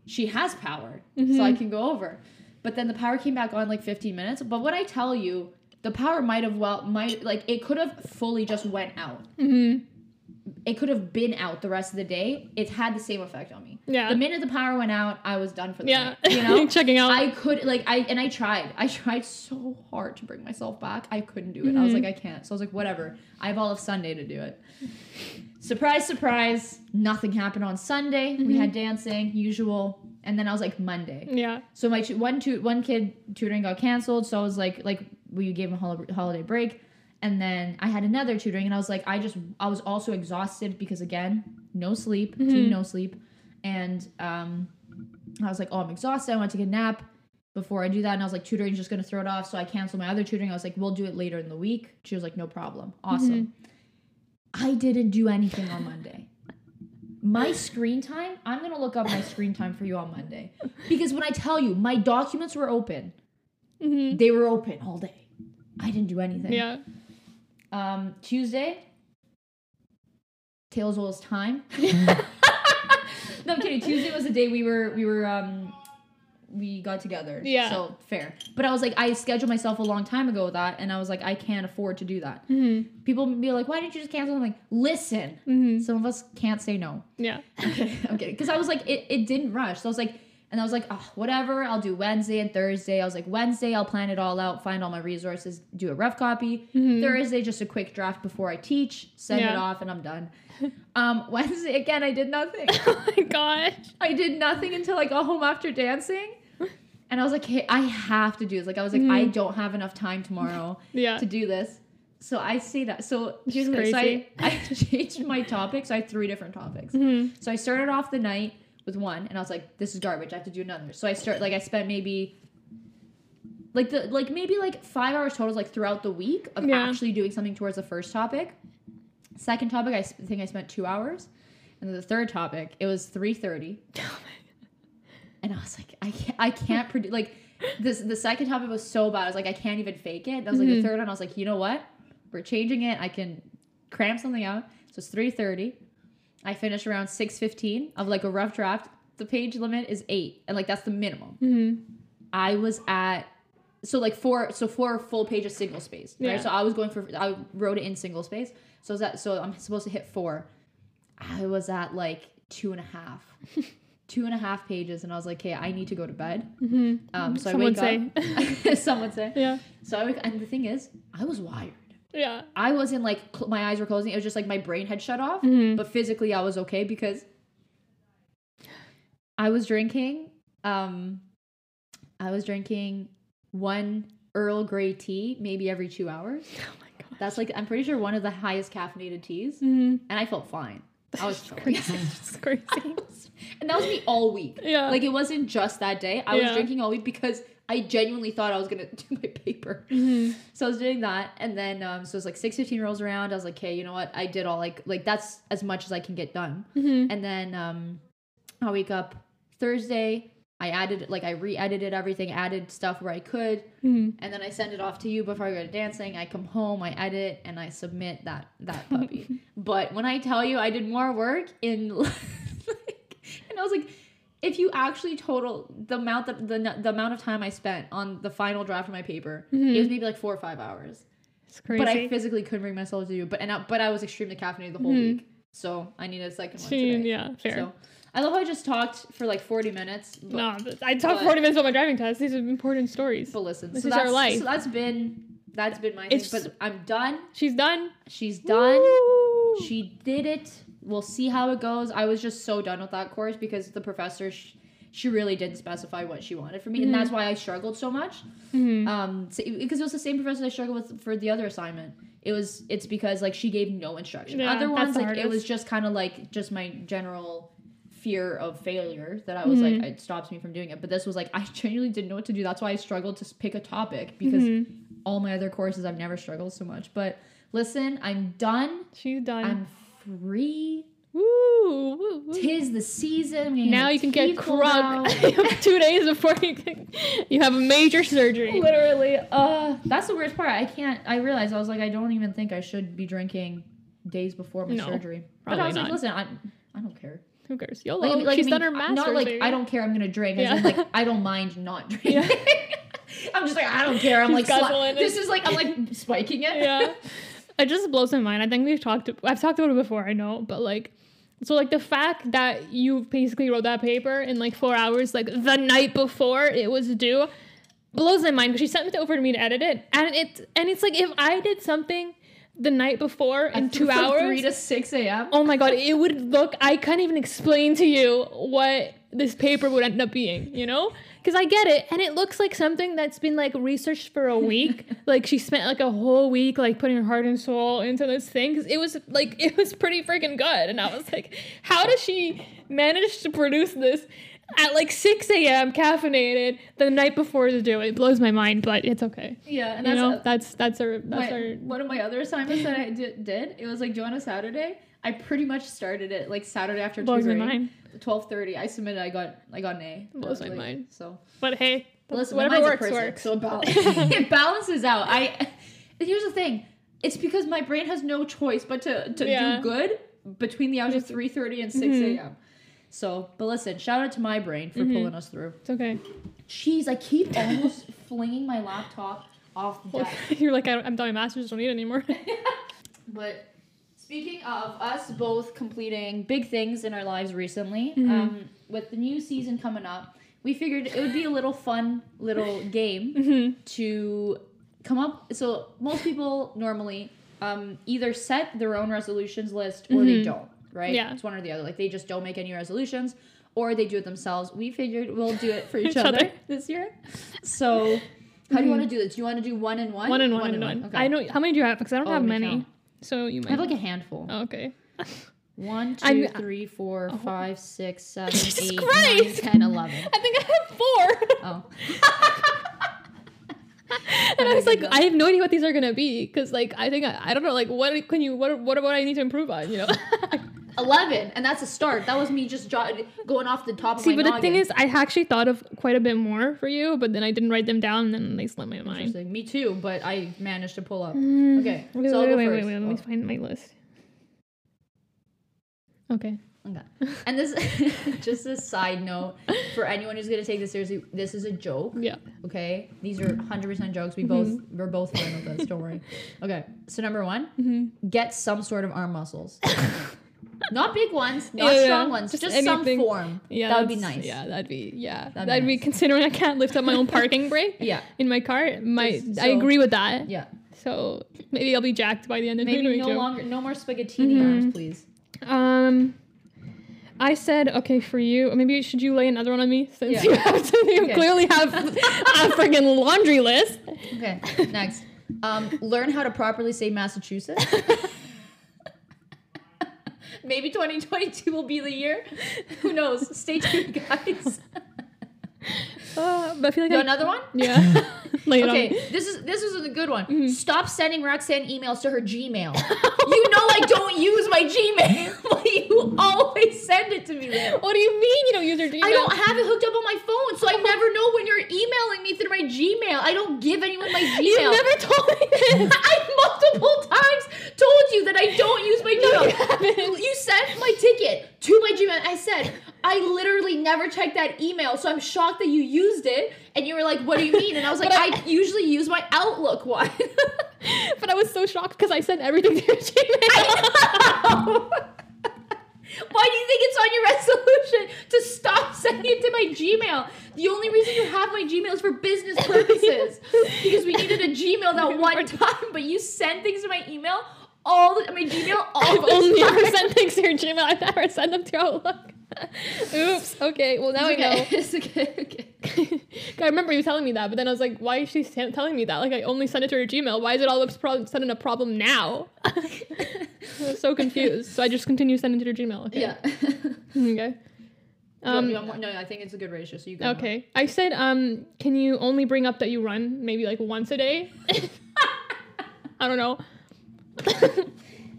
she has power. So I Mhm. can go over. But then the power came back on like 15 minutes. But what I tell you, the power might have well might like it could have fully just went out hmm it could have been out the rest of the day. It had the same effect on me. Yeah. The minute the power went out, I was done for the yeah. night. You know, (laughs) Checking out. I could like I and I tried. I tried so hard to bring myself back. I couldn't do it. I was Mhm. like, I can't. So I was like, whatever. I have all of Sunday to do it. Surprise, surprise. Nothing happened on Sunday. We Mhm. had dancing, usual, and then I was like Monday. yeah. So my one tu- one kid tutoring got canceled. So I was like like we gave him a hol- holiday break, and then I had another tutoring, and I was like I just I was also exhausted because again no sleep, team Mhm. no sleep, and um I was like oh I'm exhausted. I want to take a nap before I do that, and I was like tutoring's just gonna throw it off. So I canceled my other tutoring. I was like we'll do it later in the week. She was like no problem, awesome. I didn't do anything on Monday. My screen time, I'm gonna look up my screen time for you on Monday. Because when I tell you my documents were open, hmm they were open all day. I didn't do anything. Yeah. Um, Tuesday, Tales Will's time. (laughs) (laughs) no, I'm kidding. Tuesday was the day we were we were um we got together. Yeah. So fair. But I was like, I scheduled myself a long time ago with that, and I was like, I can't afford to do that. hmm People be like, why didn't you just cancel? I'm like, listen, hmm some of us can't say no. Yeah. (laughs) Okay. Because I was like, it, it didn't rush. So I was like, And I was like, oh, whatever, I'll do Wednesday and Thursday. I was like, Wednesday, I'll plan it all out, find all my resources, do a rough copy. Thursday, just a quick draft before I teach, send it off, and I'm done. (laughs) um, Wednesday, again, I did nothing. (laughs) oh my gosh. I did nothing until I got home after dancing. And I was like, hey, I have to do this. Like, I was like, I don't have enough time tomorrow (laughs) Yeah. to do this. So I say that. So here's so I. I changed my topics. I had three different topics. Mhm. So I started off the night with one, and I was like, "This is garbage. I have to do another." So I start like I spent maybe like the like maybe like five hours total like throughout the week of Yeah. actually doing something towards the first topic. Second topic, I think I spent two hours, and then the third topic, it was three thirty, (laughs) and I was like, I can't, I can't (laughs) predict like this. The second topic was so bad. I was like, I can't even fake it. And I was like, the Mhm. third one, I was like, you know what? We're changing it. I can cram something out. So it's three thirty. I finished around six fifteen of like a rough draft. The page limit is eight, and like that's the minimum. Mhm. I was at so like four so four full pages single space right Yeah. so i was going for i wrote it in single space so is that so i'm supposed to hit four i was at like two and a half (laughs) two and a half pages and i was like okay i need to go to bed Mhm. um so Some i wake up (laughs) some would say Yeah. so i wake and the thing is i was wired Yeah. i wasn't like cl- my eyes were closing it was just like my brain had shut off Mhm. but physically I was okay because I was drinking um I was drinking one Earl Grey tea maybe every 2 hours. (laughs) Oh my god. That's like I'm pretty sure one of the highest caffeinated teas Mhm. and I felt fine. I was (laughs) crazy. It's crazy. (laughs) and that was me all week. Yeah. Like it wasn't just that day. I was drinking all week because I genuinely thought I was going (laughs) to do my paper. Mhm. So I was doing that, and then um, so it's like six fifteen rolls around. I was like, okay, you know what? I did all like like that's as much as I can get done. Mhm. And then um, I wake up Thursday. I added like I re-edited everything, added stuff where I could, Mhm. and then I send it off to you before I go to dancing. I come home, I edit, and I submit that that puppy. (laughs) but when I tell you I did more work in, (laughs) like, and I was like, if you actually total the amount that the the amount of time I spent on the final draft of my paper, it was maybe like four or five hours. It's crazy. But I physically couldn't bring myself to do it. But and I, but I was extremely caffeinated the whole Mhm. week, so I needed a second one today. yeah, fair. So I love how I just talked for like forty minutes. But, no, I talked but- 40 minutes about my driving test. These are important stories. but listen, This so is our life. So that's been that's been my It's- thing. But I'm done. She's done. She's done. Woo! She did it. We'll see how it goes. I was just so done with that course because the professor. She, she really didn't specify what she wanted from me, and Mm-hmm. that's why I struggled so much. Mhm. Um, so- because it was the same professor I struggled with for the other assignment. It was it's because like she gave no instruction. Yeah, other ones like it was just kind of like just my general fear of failure that I was Mhm. like it stops me from doing it. But this was like (laughs) I genuinely didn't know what to do. That's why I struggled to pick a topic because Mhm. all my other courses I've never struggled so much. But listen, I'm done. She's done. I'm free. Woo, woo, woo. Tis the season. Now you can get teeth pulled out. crunk. (laughs) Two days before you, can, you have a major surgery. Literally, uh, that's the worst part. I can't. I realized I was like, I don't even think I should be drinking days before my No, surgery. But I was like, not. listen, I, I don't care. Who cares? YOLO. Like, I like, I She's mean, done her I- master's. Not like baby. I don't care. I'm gonna drink. Yeah. Like I don't mind not (laughs) drinking. Yeah. (laughs) I'm just like I don't care. I'm She's like sli- this is like I'm like spiking it. yeah. It just blows my mind. I think we've talked. I've talked about it before. I know, but like, so like the fact that you basically wrote that paper in like four hours, like the night before it was due, blows my mind because she sent it over to me to edit it, and it and it's like if I did something the night before in two hours, three to six a.m. oh my god, it would look. I can't even explain to you what this paper would end up being. You know. Because I get it, and it looks like something that's been like researched for a week. (laughs) like she spent like a whole week like putting her heart and soul into this thing. Because it was like it was pretty freaking good, and I was like, how does she manage to produce this at like 6 a.m. caffeinated the night before to do it? Blows my mind, but it's okay. Yeah, and You that's know, a- that's that's our that's my, our one of my other assignments that I did, did it was like do on a Saturday. I pretty much started it like Saturday after blows my tutoring. mind. Twelve thirty. I submitted. I got I got an A. Blows my like- mind. So But hey, listen, whatever works prison, works. So it, bal- (laughs) (laughs) it balances out. I (laughs) here's the thing. It's because my brain has no choice but to to Yeah. do good between the hours of three thirty and 6 Mhm. a.m. So, but listen, shout out to my brain for Mhm. pulling us through. It's okay. Jeez, I keep almost flinging my laptop off the desk. You're like, I- I'm done my masters. Don't need it anymore. But speaking of us both completing big things in our lives recently, Mhm. um, with the new season coming up, we figured it would be a little fun little (laughs) game Mm-hmm. to come up. So most people normally um, either set their own resolutions list or they don't. Right? Mm-hmm. Yeah. It's one or the other. Like they just don't make any resolutions, or they do it themselves. We figured we'll do it for (laughs) each, Each other, other. this year. So. How do you want to do this? Do you want to do one and one? One and one and one. Okay. I know how many do you have? Because I don't Oh, have many. count. So you might. I have like a handful. Oh, okay. (laughs) One, I'm- two, three, four, oh. five, six, (laughs) seven, Jesus eight, nine. 10, 11. I think I have four. Oh. (laughs) and I was like. I have no idea what these are gonna be because like I think I, I don't know like what can you what what what I need to improve on you know. 11, and that's a start. That was me just jo- going off the top See, of my own. See, but the thing is, I actually thought of quite a bit more for you, but then I didn't write them down, and then they slipped my mind. Me too, but I managed to pull up. Mm. Okay, Wait, so wait, wait, wait, wait, Let me Oh, find my list. Okay. okay. And this, (laughs) just a side note for anyone who's gonna take this seriously, this is a joke. Yeah. Okay, these are hundred percent jokes. We both we're both fine with this. Don't worry. (laughs) Okay, so number one, Mm-hmm. get some sort of arm muscles. (laughs) not big ones, not Yeah, strong ones, just just, some form. Yeah. that would be nice. Yeah, that'd be yeah. That'd That'd, be be, considering I can't lift up my own parking (laughs) brake Yeah, in my car. My Just I agree with that. yeah. So maybe I'll be jacked by the end of Maybe 2022. no longer, no more spaghettini Mhm. arms, please. Um, I said okay for you. Maybe should you lay another one on me since Yeah. you (laughs) have to? You Okay. clearly have (laughs) a freaking laundry list. Okay, next. Um, learn how to properly say Massachusetts. Maybe 2022 will be the year. Who knows? Stay tuned, guys. (laughs) Uh, but I feel like Got I, another one? yeah. (laughs) (laughs) Okay, on. this is this is a good one. Mm-hmm. Stop sending Roxanne emails to her Gmail. (laughs) you know I don't use my Gmail, but you always send it to me. What do you mean you don't use your Gmail? I don't have it hooked up on my phone, so I never know when you're emailing me through my Gmail. I don't give anyone my Gmail. You never told me this. I multiple times told you that I don't use my Gmail. you. You sent my ticket to my Gmail. I said I literally never checked that email, so I'm shocked that you used it. And you were like, "What do you mean?" And I was (laughs) like, "I, I- usually use my Outlook one." (laughs) but I was so shocked because I sent everything to your Gmail. (laughs) Why do you think it's on your resolution to stop sending it to my Gmail? The only reason you have my Gmail is for business purposes because we needed a Gmail that one time, but you send things to my email all the my Gmail all I've only time. ever sent things to your Gmail. I've never sent them to Outlook. Oops. Okay. Well, now It's I know. okay. (laughs) It's okay. okay. (laughs) I remember you telling me that, but then I was like, why is she telling me that? Like, I only sent it to her Gmail. Why is it all of a sudden a problem now? (laughs) I was so confused. So I just continue sending to her Gmail. Okay. Yeah. Okay. um, no, I think it's a good ratio. So you go. okay. I said, um, can you only bring up that you run maybe like once a day? I don't know.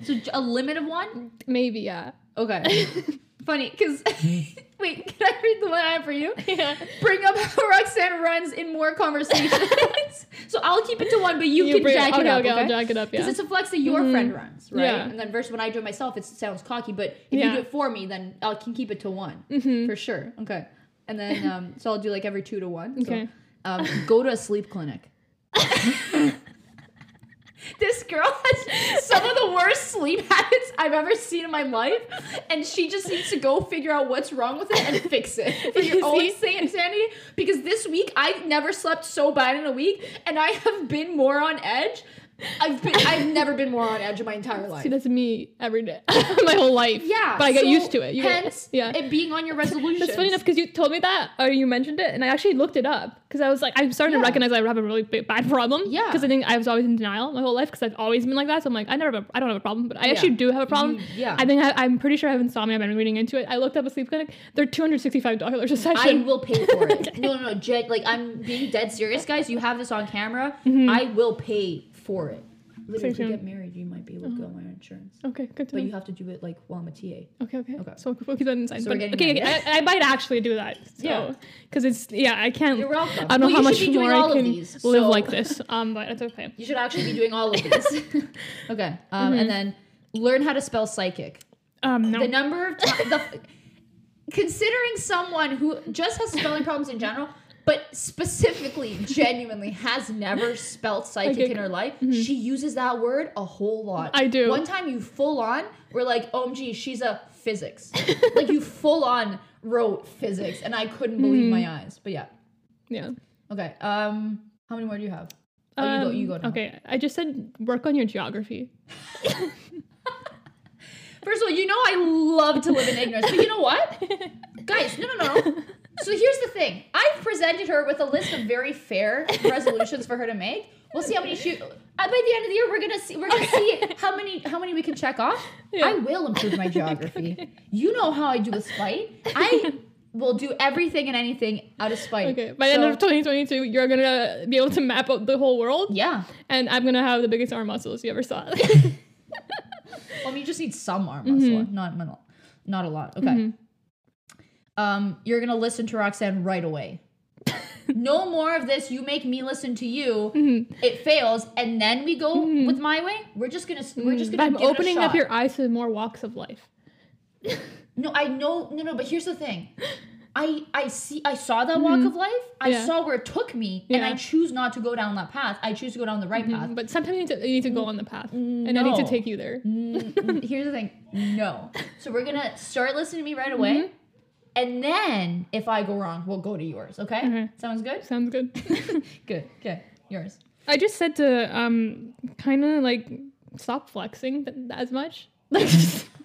So a limit of one. maybe, yeah. Okay. Funny, because (laughs) wait, can I read the one I have for you? (laughs) yeah. Bring up how Roxanne runs in more conversations. (laughs) so I'll keep it to one, but you, can bring jack okay, it up. okay, Okay, I'll jack it up, Because yeah. it's a flex that your Mhm. friend runs, right? Yeah. And then versus when I do it myself, it sounds cocky. But if you do it for me, then I can keep it to one Mhm. for sure. Okay. And then um, so I'll do like every two to one. So, Okay. um, go to a sleep clinic. (laughs) This girl has some of the worst sleep habits I've ever seen in my life, and she just needs to go figure out what's wrong with it and fix it (laughs) for your own sanity. Because this week I've never slept so bad in a week, and I have been more on edge. I've been I've never been more on edge in my entire life. See, that's me every day, (laughs) my whole life. yeah, but I get so used to it. You get- hence, yeah. it being on your resolution. That's funny enough because you told me that or you mentioned it, and I actually looked it up because I was like, I'm starting Yeah. to recognize I have a really big, bad problem. Yeah. Because I think I was always in denial my whole life because I've always been like that. So I'm like, I never, have a, I don't have a problem, but I Yeah. actually do have a problem. You- yeah. I think I, I'm pretty sure I have insomnia. I've been reading into it. I looked up a sleep clinic. They're two hundred sixty-five dollars a session. I will pay for it. (laughs) No, no, no. Jed, like I'm being dead serious, guys. You have this on camera. Mm-hmm. I will pay for it. Literally, if soon. get married, you might be able to go on my insurance. Okay, good to But know. you have to do it like while I'm a TA. Okay, okay. Okay. So we'll keep that inside. So we're but, getting okay, okay, I, I might actually do that. So, Yeah. Because it's yeah, I can't. You're welcome. I don't know Well, how you much should be doing more all I of can these, live so- like this. Um, but it's okay. You should actually be doing all of these. (laughs) okay. Um, And then learn how to spell psychic. Um, no. The number of times. the considering someone who just has spelling problems in general, but specifically, genuinely has never spelt psychic in her life, she uses that word a whole lot. I do. One time, you full on were like, "OMG, she's a physics." (laughs) like you full on wrote physics, and I couldn't believe Mhm. my eyes. But yeah, Yeah. okay. Um, how many more do you have? Oh, you go. You go. Um, now. Okay, I just said work on your geography. (laughs) (laughs) First of all, you know I love to live in ignorance, but you know what, guys? No, no, no. So here's the thing. I've presented her with a list of very fair resolutions for her to make. We'll see how many she. Uh, by the end of the year, we're gonna see. We're gonna see how many how many we can check off. Yeah. I will improve my geography. You know how I do with spite. I will do everything and anything out of spite. Okay, by the end of 2022, you're gonna be able to map out the whole world, Yeah. and I'm gonna have the biggest arm muscles you ever saw. (laughs) Well, I mean, you just need some arm muscle, Mhm. not not a lot. Okay. Mhm. Um, you're gonna listen to Roxanne right away. (laughs) no more of this. You make me listen to you. Mhm. It fails, and then we go Mhm. with my way. We're just gonna we're just gonna I'm it a opening up your eyes to more walks of life. (laughs) No, I know. No, no. But here's the thing. I I see. I saw that walk of life. I Mm-hmm. Yeah. saw where it took me, and I choose not to go down that path. I choose to go down the right path. Mhm. But sometimes you need, to, you need to go on the path, and I need to take you there. (laughs) Here's the thing. No. So we're gonna start listening to me right away, Mm-hmm. And then if I go wrong, we'll go to yours. Okay? Okay. Sounds good. Sounds good. (laughs) (laughs) good. Okay. Yours. I just said to um kind of like stop flexing as much. Like (laughs)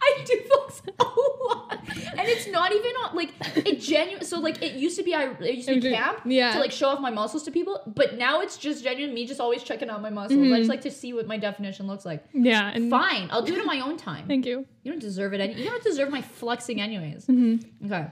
I do flex a lot, and it's not even on like it genuine. So like it used to be I it used to be camp yeah. to like show off my muscles to people, but now it's just genuine me just always checking out my muscles. I Mm-hmm. just like to see what my definition looks like. yeah, and Fine, I'll do it on my own time. thank you. You don't deserve it. Any- you don't deserve my flexing anyways. Mm-hmm. Okay.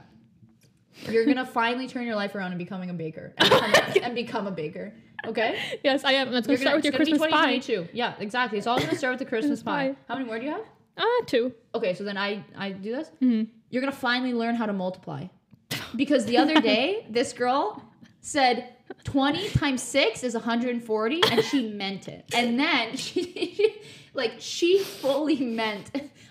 You're gonna finally turn your life around and becoming a baker and become, and become a baker. Okay. Yes, I am. Let's go start with your Christmas pie. Yeah, exactly. It's all gonna start with the Christmas Christmas pie. pie. How many more do you have? Ah, two. Okay, so then I I do this. Mhm. You're gonna finally learn how to multiply, because the other day (laughs) this girl said 20 times six is 140, and she meant it. And then (laughs) she, like she fully meant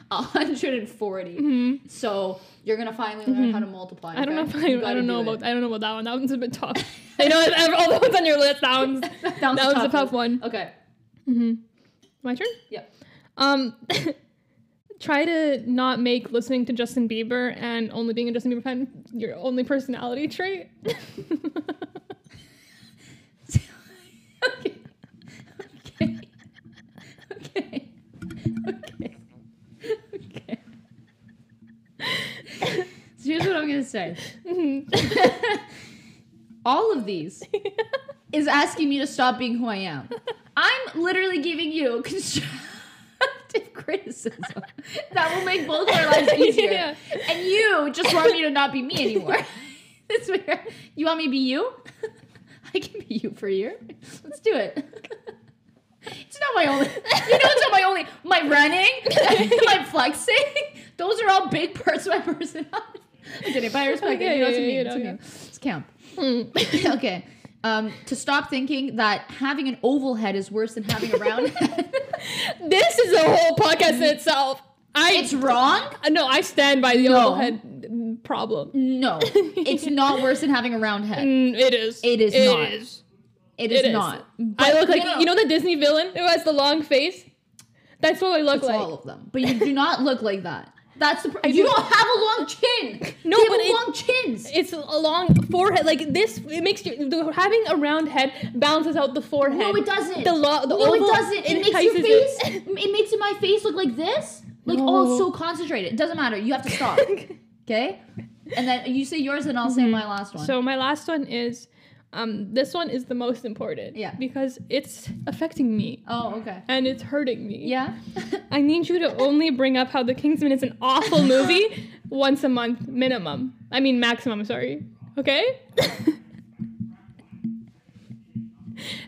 140. Mhm. So you're gonna finally learn how to multiply. I don't know if I, I don't do know it. about I don't know about that one. That one's a bit tough. I know all the ones on your list. That one's (laughs) that that was a tough one. Okay. mm-hmm. My turn. Yeah. Um, try to not make listening to Justin Bieber and only being a Justin Bieber fan your only personality trait. okay. Okay. Okay. Okay. Okay. So here's what I'm gonna say. Mm-hmm. All of these is asking me to stop being who I am. I'm literally giving you constructive (laughs) criticism (laughs) that will make both our lives (laughs) easier. Yeah. And you just want me to not be me anymore. That's where you want me to be you? I can be you for a year. Let's do it. It's not my only. You know, it's not my only. My running, my flexing. Those are all big parts of my personality. I'm kidding, but I respect Okay, it. You know, it's, yeah, me, it's, know, me. it's camp. Mm. okay. Um, to stop thinking that having an oval head is worse than having a round (laughs) head. this is a whole podcast in itself. I it's wrong. Uh, no, I stand by the No. oval head problem. No, it's (laughs) not worse than having a round head. Mm, it is. It is It not. is. It is It is. not. I look like no, you know the Disney villain who has the long face. That's what I look It's like. all of them, but you do not look like that. That's the. Pr- you do. don't have a long chin. No, You have but it- long chins. It's a long forehead. Like this, it makes you the, having a round head balances out the forehead. No, it doesn't. The lo- the no, oval it doesn't. It makes your face. it. It makes my face look like this. Like oh, No. oh, so concentrated. It doesn't matter. You have to stop. (laughs) okay. And then you say yours, and I'll say mm-hmm. my last one. So my last one is, um, this one is the most important. Yeah. Because it's affecting me oh, okay. and it's hurting me. Yeah. (laughs) I need you to only bring up how The Kingsman is an awful movie (laughs) once a month minimum. I mean maximum. Sorry. Okay. (laughs)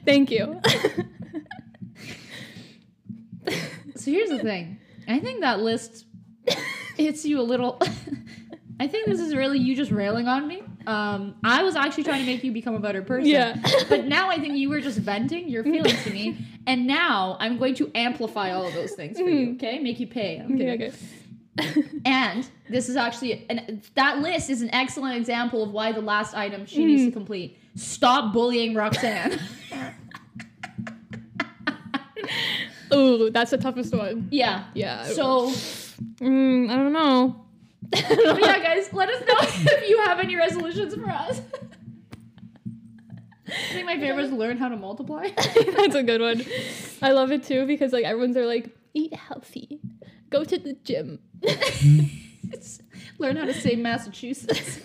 Thank you. so here's the thing. I think that list hits you a little. I think this is really you just railing on me. Um, I was actually trying to make you become a better person. Yeah. but now I think you were just venting your feelings to me, (laughs) and now I'm going to amplify all of those things for you. Okay, make you pay. I'm okay. kidding. Okay. And this is actually an, that list is an excellent example of why the last item she needs to complete. Stop bullying Roxanne. (laughs) Ooh, that's the toughest one. yeah. Yeah. So Mm, I don't know. But (laughs) yeah, guys, let us know (laughs) if you have any resolutions for us. I think my favorite is learn how to multiply. (laughs) That's a good one. I love it too because like everyone's are like eat healthy, go to the gym. Learn how to say Massachusetts.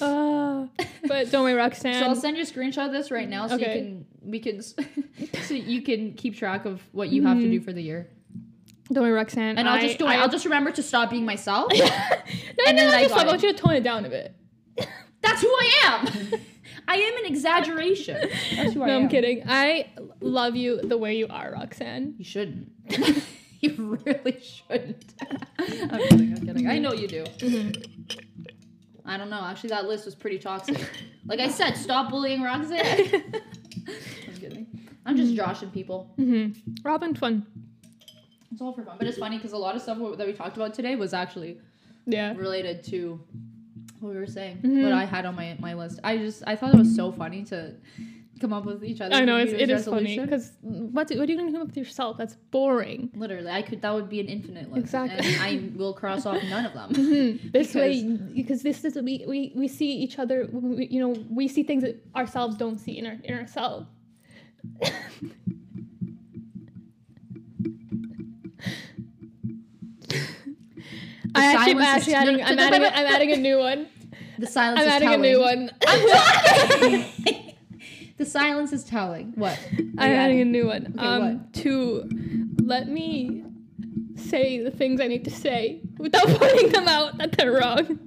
Uh, but don't worry, Roxanne. So I'll send you a screenshot of this right now, so Okay. you can we can so you can keep track of what you have to Mm-hmm. do for the year. Don't worry, Roxanne. And I'll just do it. I, I'll just remember to stop being myself. (laughs) no, and no, then no, I just got I want you to tone it down a bit. (laughs) That's who I am. (laughs) I am an exaggeration. That's who I No, am. I'm kidding. I love you the way you are, Roxanne. You shouldn't. you really shouldn't. I'm kidding. I'm kidding. I know you do. I don't know. Actually, that list was pretty toxic. Like I said, stop bullying Roxanne. I'm kidding. I'm just joshing people. hmm Robin, fun. It's all for fun, but it's funny because a lot of stuff that we talked about today was actually Yeah. related to what we were saying. Mhm. What I had on my my list. I just I thought it was so funny to come up with each other. I know it's, it is funny because what, what are you going to come up with yourself? That's boring. Literally, I could. That would be an infinite list. Exactly. And I will cross off none of them. (laughs) Mhm. This Because- way, because this is we, we we see each other. We, you know, we see things that ourselves don't see in our in ourselves. (laughs) I actually, I'm silence actually adding. no, I'm adding. a- I'm adding a new one. The silence I'm is adding a telling. new one. (laughs) the silence is telling. What? I'm adding a new one. Okay, um, what? to let me say the things I need to say without (laughs) pointing them out that they're wrong.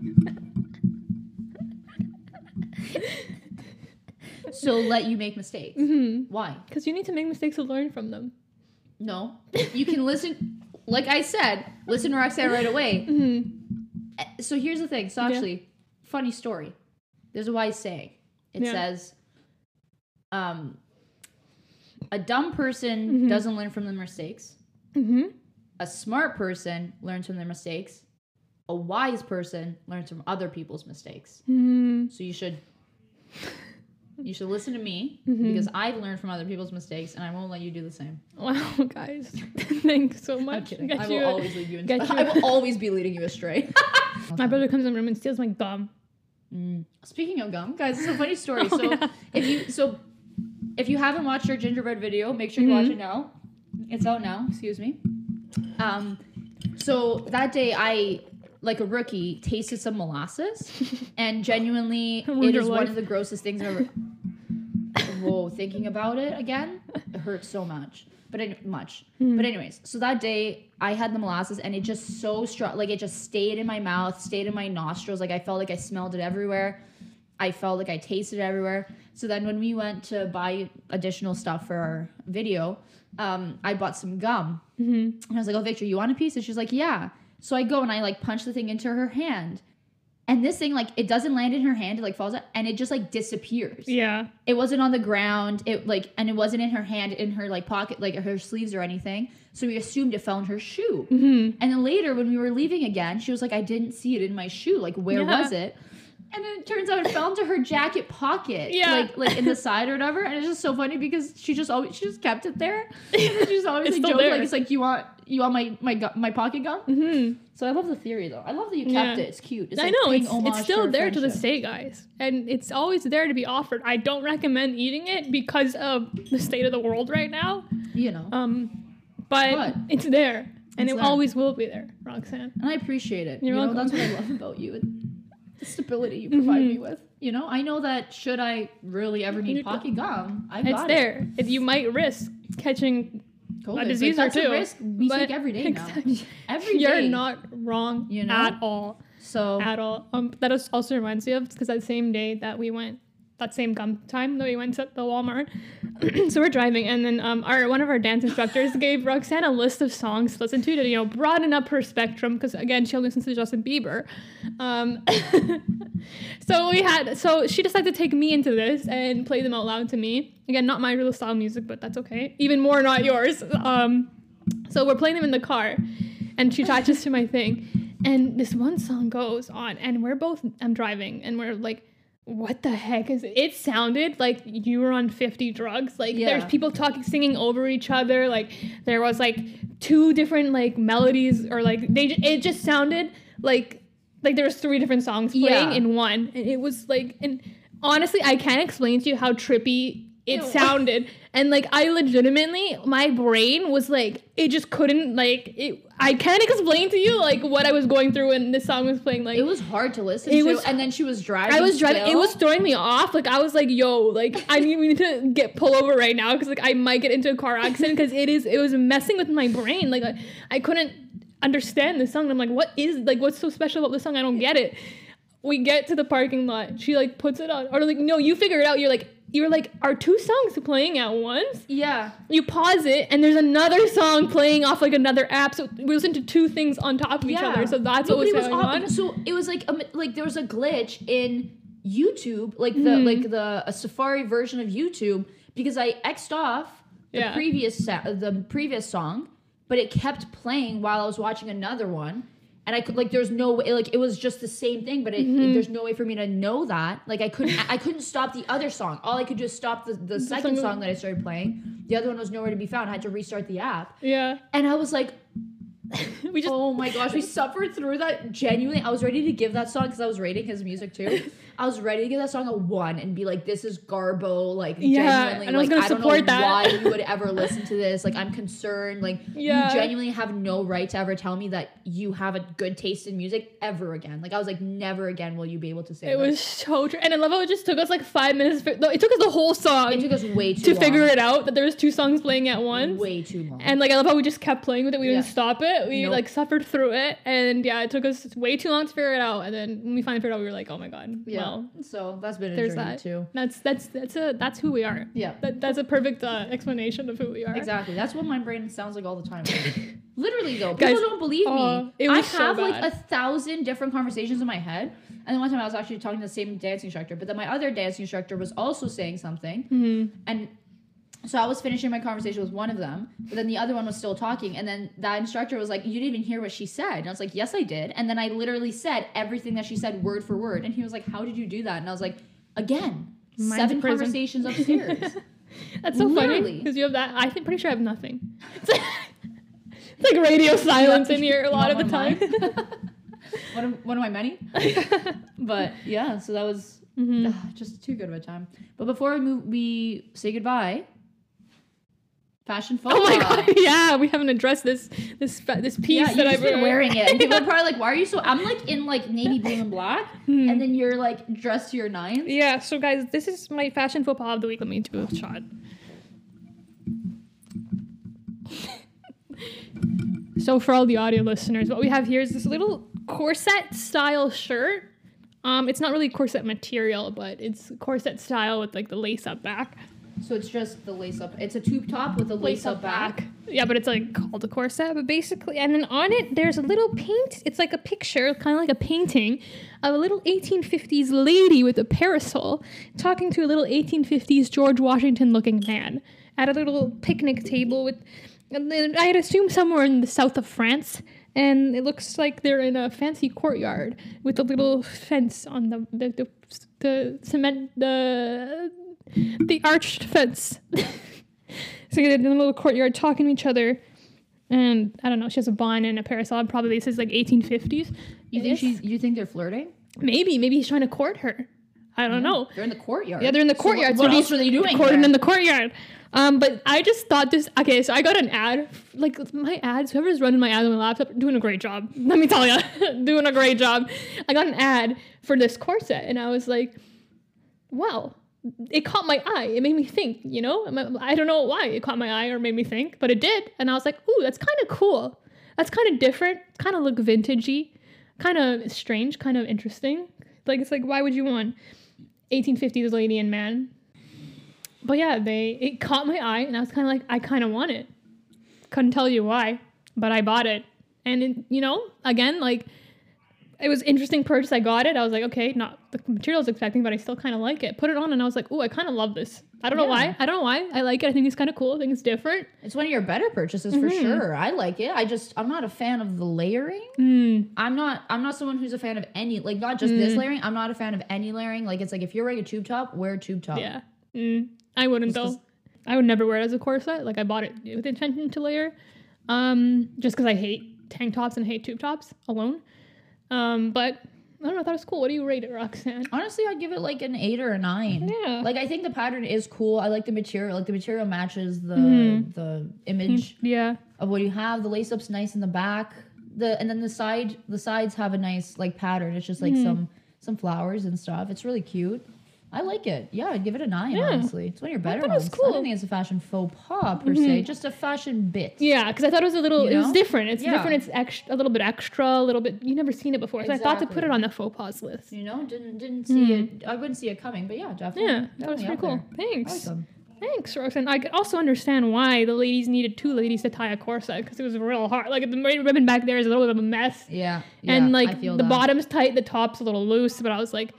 So let you make mistakes. hmm Why? Because you need to make mistakes to learn from them. No. You can listen. Like I said, listen to Roxanne right away. (laughs) hmm Uh, So here's the thing. So Yeah. actually, funny story. There's a wise saying. It Yeah. says, um, a dumb person Mhm. doesn't learn from their mistakes. Mm-hmm. A smart person learns from their mistakes. A wise person learns from other people's mistakes. hmm So you should you should listen to me Mhm. because I've learned from other people's mistakes and I won't let you do the same. Wow, guys. (laughs) Thanks so much. I you- will always lead you in you- I will always be leading you astray. (laughs) (laughs) My brother comes in the room and steals my gum. Mm. Speaking of gum, guys, it's a funny story. Oh, so yeah. if you so if you haven't watched our gingerbread video, make sure you watch Mhm. it now. It's out now, excuse me. Um so that day I like a rookie tasted some molasses and genuinely it your one of the grossest things I've ever Whoa, thinking about it again, it hurts so much. But any, much. Hmm. But anyways, so that day I had the molasses and it just so strong like it just stayed in my mouth, stayed in my nostrils. Like I felt like I smelled it everywhere. I felt like I tasted it everywhere. So then when we went to buy additional stuff for our video, um, I bought some gum. hmm And I was like, Oh Victor, you want a piece? And she's like, Yeah. So I go and I like punch the thing into her hand. And this thing, like, it doesn't land in her hand, it like falls out and it just like disappears. Yeah. it wasn't on the ground it like and it wasn't in her hand in her like pocket like her sleeves or anything. So we assumed it fell in her shoe. Hmm and then later when we were leaving again she was like i didn't see it in my shoe. Like where Yeah. was it and then it turns out it fell into her jacket pocket Yeah. like like in the side or whatever and it's just so funny because she just always she just kept it there and then she just always It's like there. like it's like you want you want my my gu- my pocket gum hmm so i love the theory though i love that you kept Yeah. it it's cute it's I like know it's, it's still our there to this day, guys, and it's always there to be offered. I don't recommend eating it because of the state of the world right now. you know Um, but, But it's there, and it's it there. always will be there, Roxanne. and I appreciate it. You're you know, welcome. that's what I love (laughs) about you. The stability you provide Mhm. me with. You know, I know that should I really ever need pocket gum, I It's got there. It, you might risk catching. COVID. a Like, disease or that's a two. risk we but- take every day now. Exactly. (laughs) Every You're day. not wrong You know? at all. So At all. Um, that also reminds me of because that same day that we went, that same gum time that we went to the Walmart. (clears throat) so we're driving, and then um, our one of our dance instructors gave Roxanne a list of songs to listen to to you know broaden up her spectrum because again she only listens to Justin Bieber. Um, (laughs) so we had so she decided to take me into this and play them out loud to me. Again, not my real style music, but that's okay. Even more not yours. Um, so we're playing them in the car, and she attaches to my thing, and this one song goes on, and we're both I'm driving, and we're like what the heck is it? It sounded like you were on 50 drugs. Like Yeah. there's people talking singing over each other. Like there was like two different like melodies or like they it just sounded like like there was three different songs playing Yeah. in one. And it was like and honestly I can't explain to you how trippy it Ew. (laughs) sounded. And like I legitimately my brain was like it just couldn't like it I can't explain to you like what I was going through when this song was playing like It was hard to listen to, was- and then she was driving. I was driving. It was throwing me off. Like I was like, "Yo, like I need, need to get pull over right now because like I might get into a car accident because it is it was messing with my brain. Like I, I couldn't understand the song. I'm like, what is like what's so special about this song? I don't get it. We get to the parking lot. She like puts it on, or like no, you figure it out. You're like you're like, are two songs playing at once? Yeah. You pause it, and there's another song playing off like another app. So we listen to two things on top of each other. So that's No, what was it going all- on. So it was like um, like there was a glitch in YouTube, like the Mhm. like the a Safari version of YouTube, because I xed off the Yeah. previous sa- the previous song, but it kept playing while I was watching another one. And I could like there's no way like it was just the same thing, but it, Mhm. there's no way for me to know that. Like I couldn't I couldn't stop the other song. All I could do is stop the, the second song- song that I started playing. The other one was nowhere to be found. I had to restart the app. yeah, And I was like, we just oh my gosh, we suffered through that. Genuinely, I was ready to give that song because I was rating his music too. I was ready to give that song a one and be like, "This is Garbo." Like, Yeah, genuinely, and I was like, gonna I don't support know that. why you would ever listen to this. Like, I'm concerned. Like, Yeah. you genuinely have no right to ever tell me that you have a good taste in music ever again. Like, I was like, never again will you be able to say It that. was so true, and I love how it just took us like five minutes. For, no, it took us the whole song It took us way too to long. figure it out that there was two songs playing at once. Way too long. And like I love how we just kept playing with it. We didn't stop it. We Nope. like suffered through it, and yeah, it took us way too long to figure it out. And then when we finally figured it out, we were like, oh my god, yeah. well, so that's been a there's journey that. too. That's that's that's a that's who we are. Yeah. That, that's a perfect uh, explanation of who we are. Exactly. That's what my brain sounds like all the time. (laughs) Literally though, Guys, people don't believe oh, me. it I was so have like a thousand different conversations in my head. And then one time I was actually talking to the same dancing instructor, but then my other dancing instructor was also saying something. hmm And so I was finishing my conversation with one of them, but then the other one was still talking. And then that instructor was like, You didn't even hear what she said. And I was like, Yes, I did. And then I literally said everything that she said word for word. And he was like, How did you do that? And I was like, Again, Mine's seven prison." conversations upstairs. (laughs) That's so funny because you have that. I think pretty sure I have nothing. It's (laughs) like, it's like radio (laughs) silence in here a lot of the time. one of one of my many. But yeah, so that was Mhm. ugh, just too good of a time. But before we move, we say goodbye. Fashion faux Oh my god! (laughs) Yeah, we haven't addressed this this this piece Yeah, that I've been wearing it. And people are probably like, "Why are you so?" I'm like in like navy blue and black, (laughs) Hmm. and then you're like dressed to your nines. Yeah, so guys, this is my fashion faux pas of the week. Let me do a shot. (laughs) so for all the audio listeners, what we have here is this little corset style shirt. Um, it's not really corset material, but it's corset style with like the lace up back. So it's just the lace up. It's a tube top with a lace, up back. Yeah, but it's like called a corset, but basically, and then on it there's a little paint. It's like a picture, kind of like a painting, of a little 1850s lady with a parasol talking to a little 1850s George Washington looking man at a little picnic table with. and I'd assume somewhere in the south of France, and it looks like they're in a fancy courtyard with a little fence on the the, the, the cement the the arched fence. (laughs) So they're in the little courtyard talking to each other. And I don't know, she has a bun and a parasol. Probably this is like 1850s. You think she's? You think they're flirting? Maybe, maybe he's trying to court her. I don't know. They're in the courtyard. Yeah, they're in the So courtyard. what so else are they doing? Courting in the courtyard. Um, but I just thought this. Okay, so I got an ad. Like my ads, whoever's running my ads on my laptop, doing a great job. (laughs) Let me tell you, (laughs) doing a great job. I got an ad for this corset, and I was like, wow. It caught my eye. It made me think, you know? I don't know why it caught my eye or made me think, but it did. And I was like, ooh, that's kind of cool. That's kind of different. Kind of look vintagey. Kind of strange. Kind of interesting. Like, it's like, why would you want 1850s lady and man? But yeah, they it caught my eye, and I was kind of like, I kind of want it. Couldn't tell you why, but I bought it. And it, you know, again, like it was interesting purchase. I got it. I was like, okay, not the material I was expecting, but I still kind of like it. Put it on, and I was like, oh, I kind of love this. I don't know why. I don't know why. I like it. I think it's kind of cool. I think it's different. It's one of your better purchases for Mhm. sure. I like it. I just I'm not a fan of the layering. Mm, I'm not I'm not someone who's a fan of any like not just this Mm. layering. I'm not a fan of any layering. Like it's like if you're wearing a tube top, wear a tube top. yeah. Mm, I wouldn't Just though. I would never wear it as a corset. Like I bought it with intention to layer, um, just because I hate tank tops and hate tube tops alone. Um, but I don't know. I thought it was cool. What do you rate it, Roxanne? Honestly, I'd give it like an eight or a nine. Yeah. Like I think the pattern is cool. I like the material. Like the material matches the Mhm. the image Yeah. of what you have. The lace up's nice in the back. The and then the side the sides have a nice like pattern. It's just like Mhm. some some flowers and stuff. It's really cute. I like it. Yeah, I'd give it a nine. Yeah. Honestly, it's one of your better was ones. I cool. don't think it's a fashion faux pas per se. Mhm. Just a fashion bit. Yeah, because I thought it was a little. You It was different. It's Yeah. different. It's extra, a little bit extra, a little bit. You never seen it before, so I thought to put it on the faux pas list. You know, didn't didn't see Mhm. it. I wouldn't see it coming, but yeah, definitely. Yeah, that was pretty cool. there. Thanks. them. Thanks, Roxanne. I could also understand why the ladies needed two ladies to tie a corset because it was real hard. Like the ribbon back there is a little bit of a mess, Yeah, yeah, and I like the that. bottom's tight, the top's a little loose. But I was like,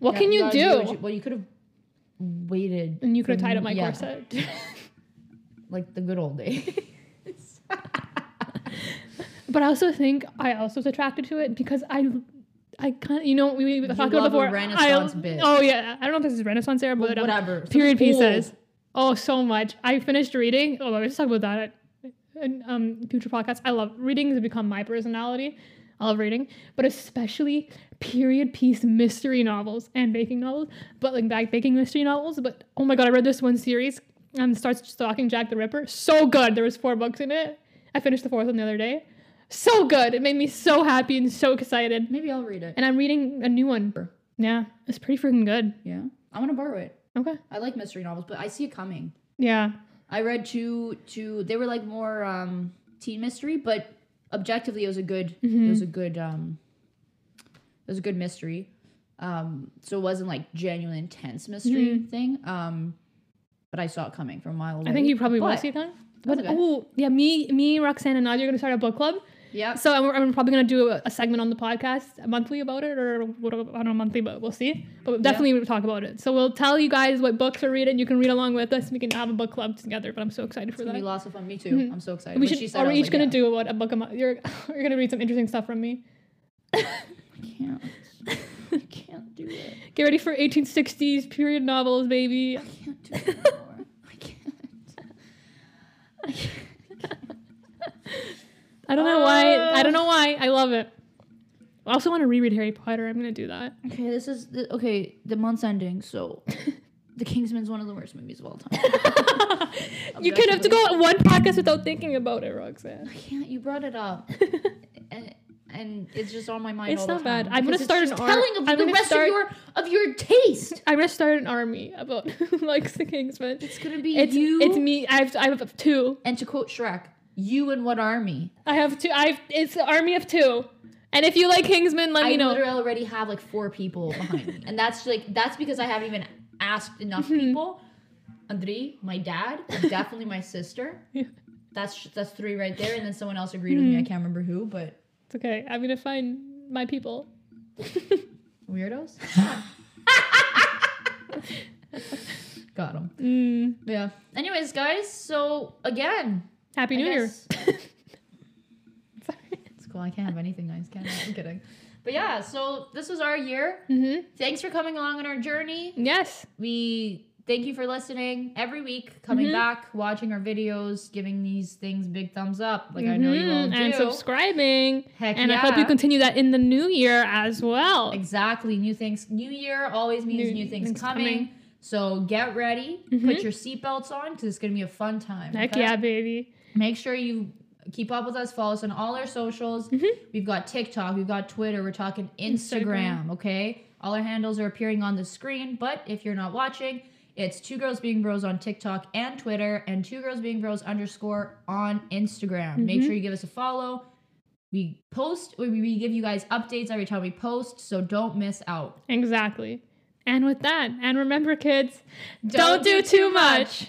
what Yeah, can you gotta do? you- well, you could have waited, and you could have tied up my yeah, corset. (laughs) like the good old days. (laughs) but I also think I also was attracted to it because I. I kind of, you know, we, we talked about before. Renaissance I, bit. Oh yeah, I don't know if this is Renaissance era, but um, Whatever. period Something pieces. Oh, so much. I finished reading. Oh, let's talk about that in um, future podcasts. I love reading has become my personality. I love reading, but especially period piece mystery novels and baking novels. But like back baking mystery novels. But oh my god, I read this one series. and starts stalking Jack the Ripper. So good. There was four books in it. I finished the fourth one the other day. So good. It made me so happy and so excited. Maybe I'll read it. And I'm reading a new one. Yeah, it's pretty freaking good. Yeah, I'm gonna borrow it. Okay. I like mystery novels, but I see it coming. Yeah. I read two two. They were like more um, teen mystery, but objectively, it was a good. Mm-hmm. It was a good. Um, it was a good mystery. Um, so it wasn't like genuine intense mystery thing. Um, but I saw it coming from a mile away. Mm-hmm. I think you probably will But- see it coming. But okay. oh yeah, me, me, Roxanne, and Nadia are gonna start a book club. Yeah. So I'm, I'm probably gonna do a, a segment on the podcast monthly about it, or what, I don't know monthly, but we'll see. But we'll definitely we'll talk about it. So we'll tell you guys what books we're reading. You can read along with us. We can have a book club together. But I'm so excited for It's gonna that. be lots of fun. Me too. Mm-hmm. I'm so excited. we should. said Are we each like, gonna yeah. do what a book a month? You're (laughs) you're gonna read some interesting stuff from me. (laughs) I can't. I can't do it. Get ready for 1860s period novels, baby. I can't do it (laughs) anymore. I can't. I can't. I don't know why. I don't ah. know why. I love it. I also want to reread Harry Potter. I'm gonna do that. Okay, this is the, okay. The month's ending, so (laughs) The Kingsman's one of the worst movies of all time. (laughs) you could have to go on one podcast without thinking about it, Roxanne. I can't. You brought it up, (laughs) and, and it's just on my mind. It's all the not bad. time I'm gonna because start an telling of I'm the gonna rest start- of your of your taste. I'm gonna start an army about likes the Kingsman. It's gonna be It's you. it's me. I have I have two. and to quote Shrek, you and what army? I have two. I have it's an army of two. And if you like Kingsman, let I me know. I literally already have like four people behind me, and that's like that's because I haven't even asked enough (laughs) people. Andri, my dad, and definitely my sister. Yeah. That's that's three right there, and then someone else agreed with me. I can't remember who, but It's okay. I'm gonna find my people. (laughs) weirdos. (laughs) Got them. Mm, Yeah. Anyways, guys. So again, Happy I New Year. (laughs) Sorry. it's cool. I can't have anything nice, can I? I'm kidding. But yeah, so this was our year. Mm-hmm. Thanks for coming along on our journey. Yes. We thank you for listening every week, coming Mhm. back, watching our videos, giving these things big thumbs up, like I know you all Mhm. do. And subscribing. Heck And yeah. I hope you continue that in the new year as well. Exactly. New things. New year always means New new, things, things coming. coming. So get ready. Put your seatbelts on because it's gonna be a fun time. Heck okay? yeah, baby. Make sure you keep up with us. Follow us on all our socials. Mhm. We've got TikTok. We've got Twitter. We're talking Instagram, Instagram. Okay. All our handles are appearing on the screen. But if you're not watching, it's two girls being bros on TikTok and Twitter, and two girls being bros underscore on Instagram. Make Mhm. sure you give us a follow. We post. We, we give you guys updates every time we post, so don't miss out. Exactly. And with that, and remember, kids, Don't don't, do too too much.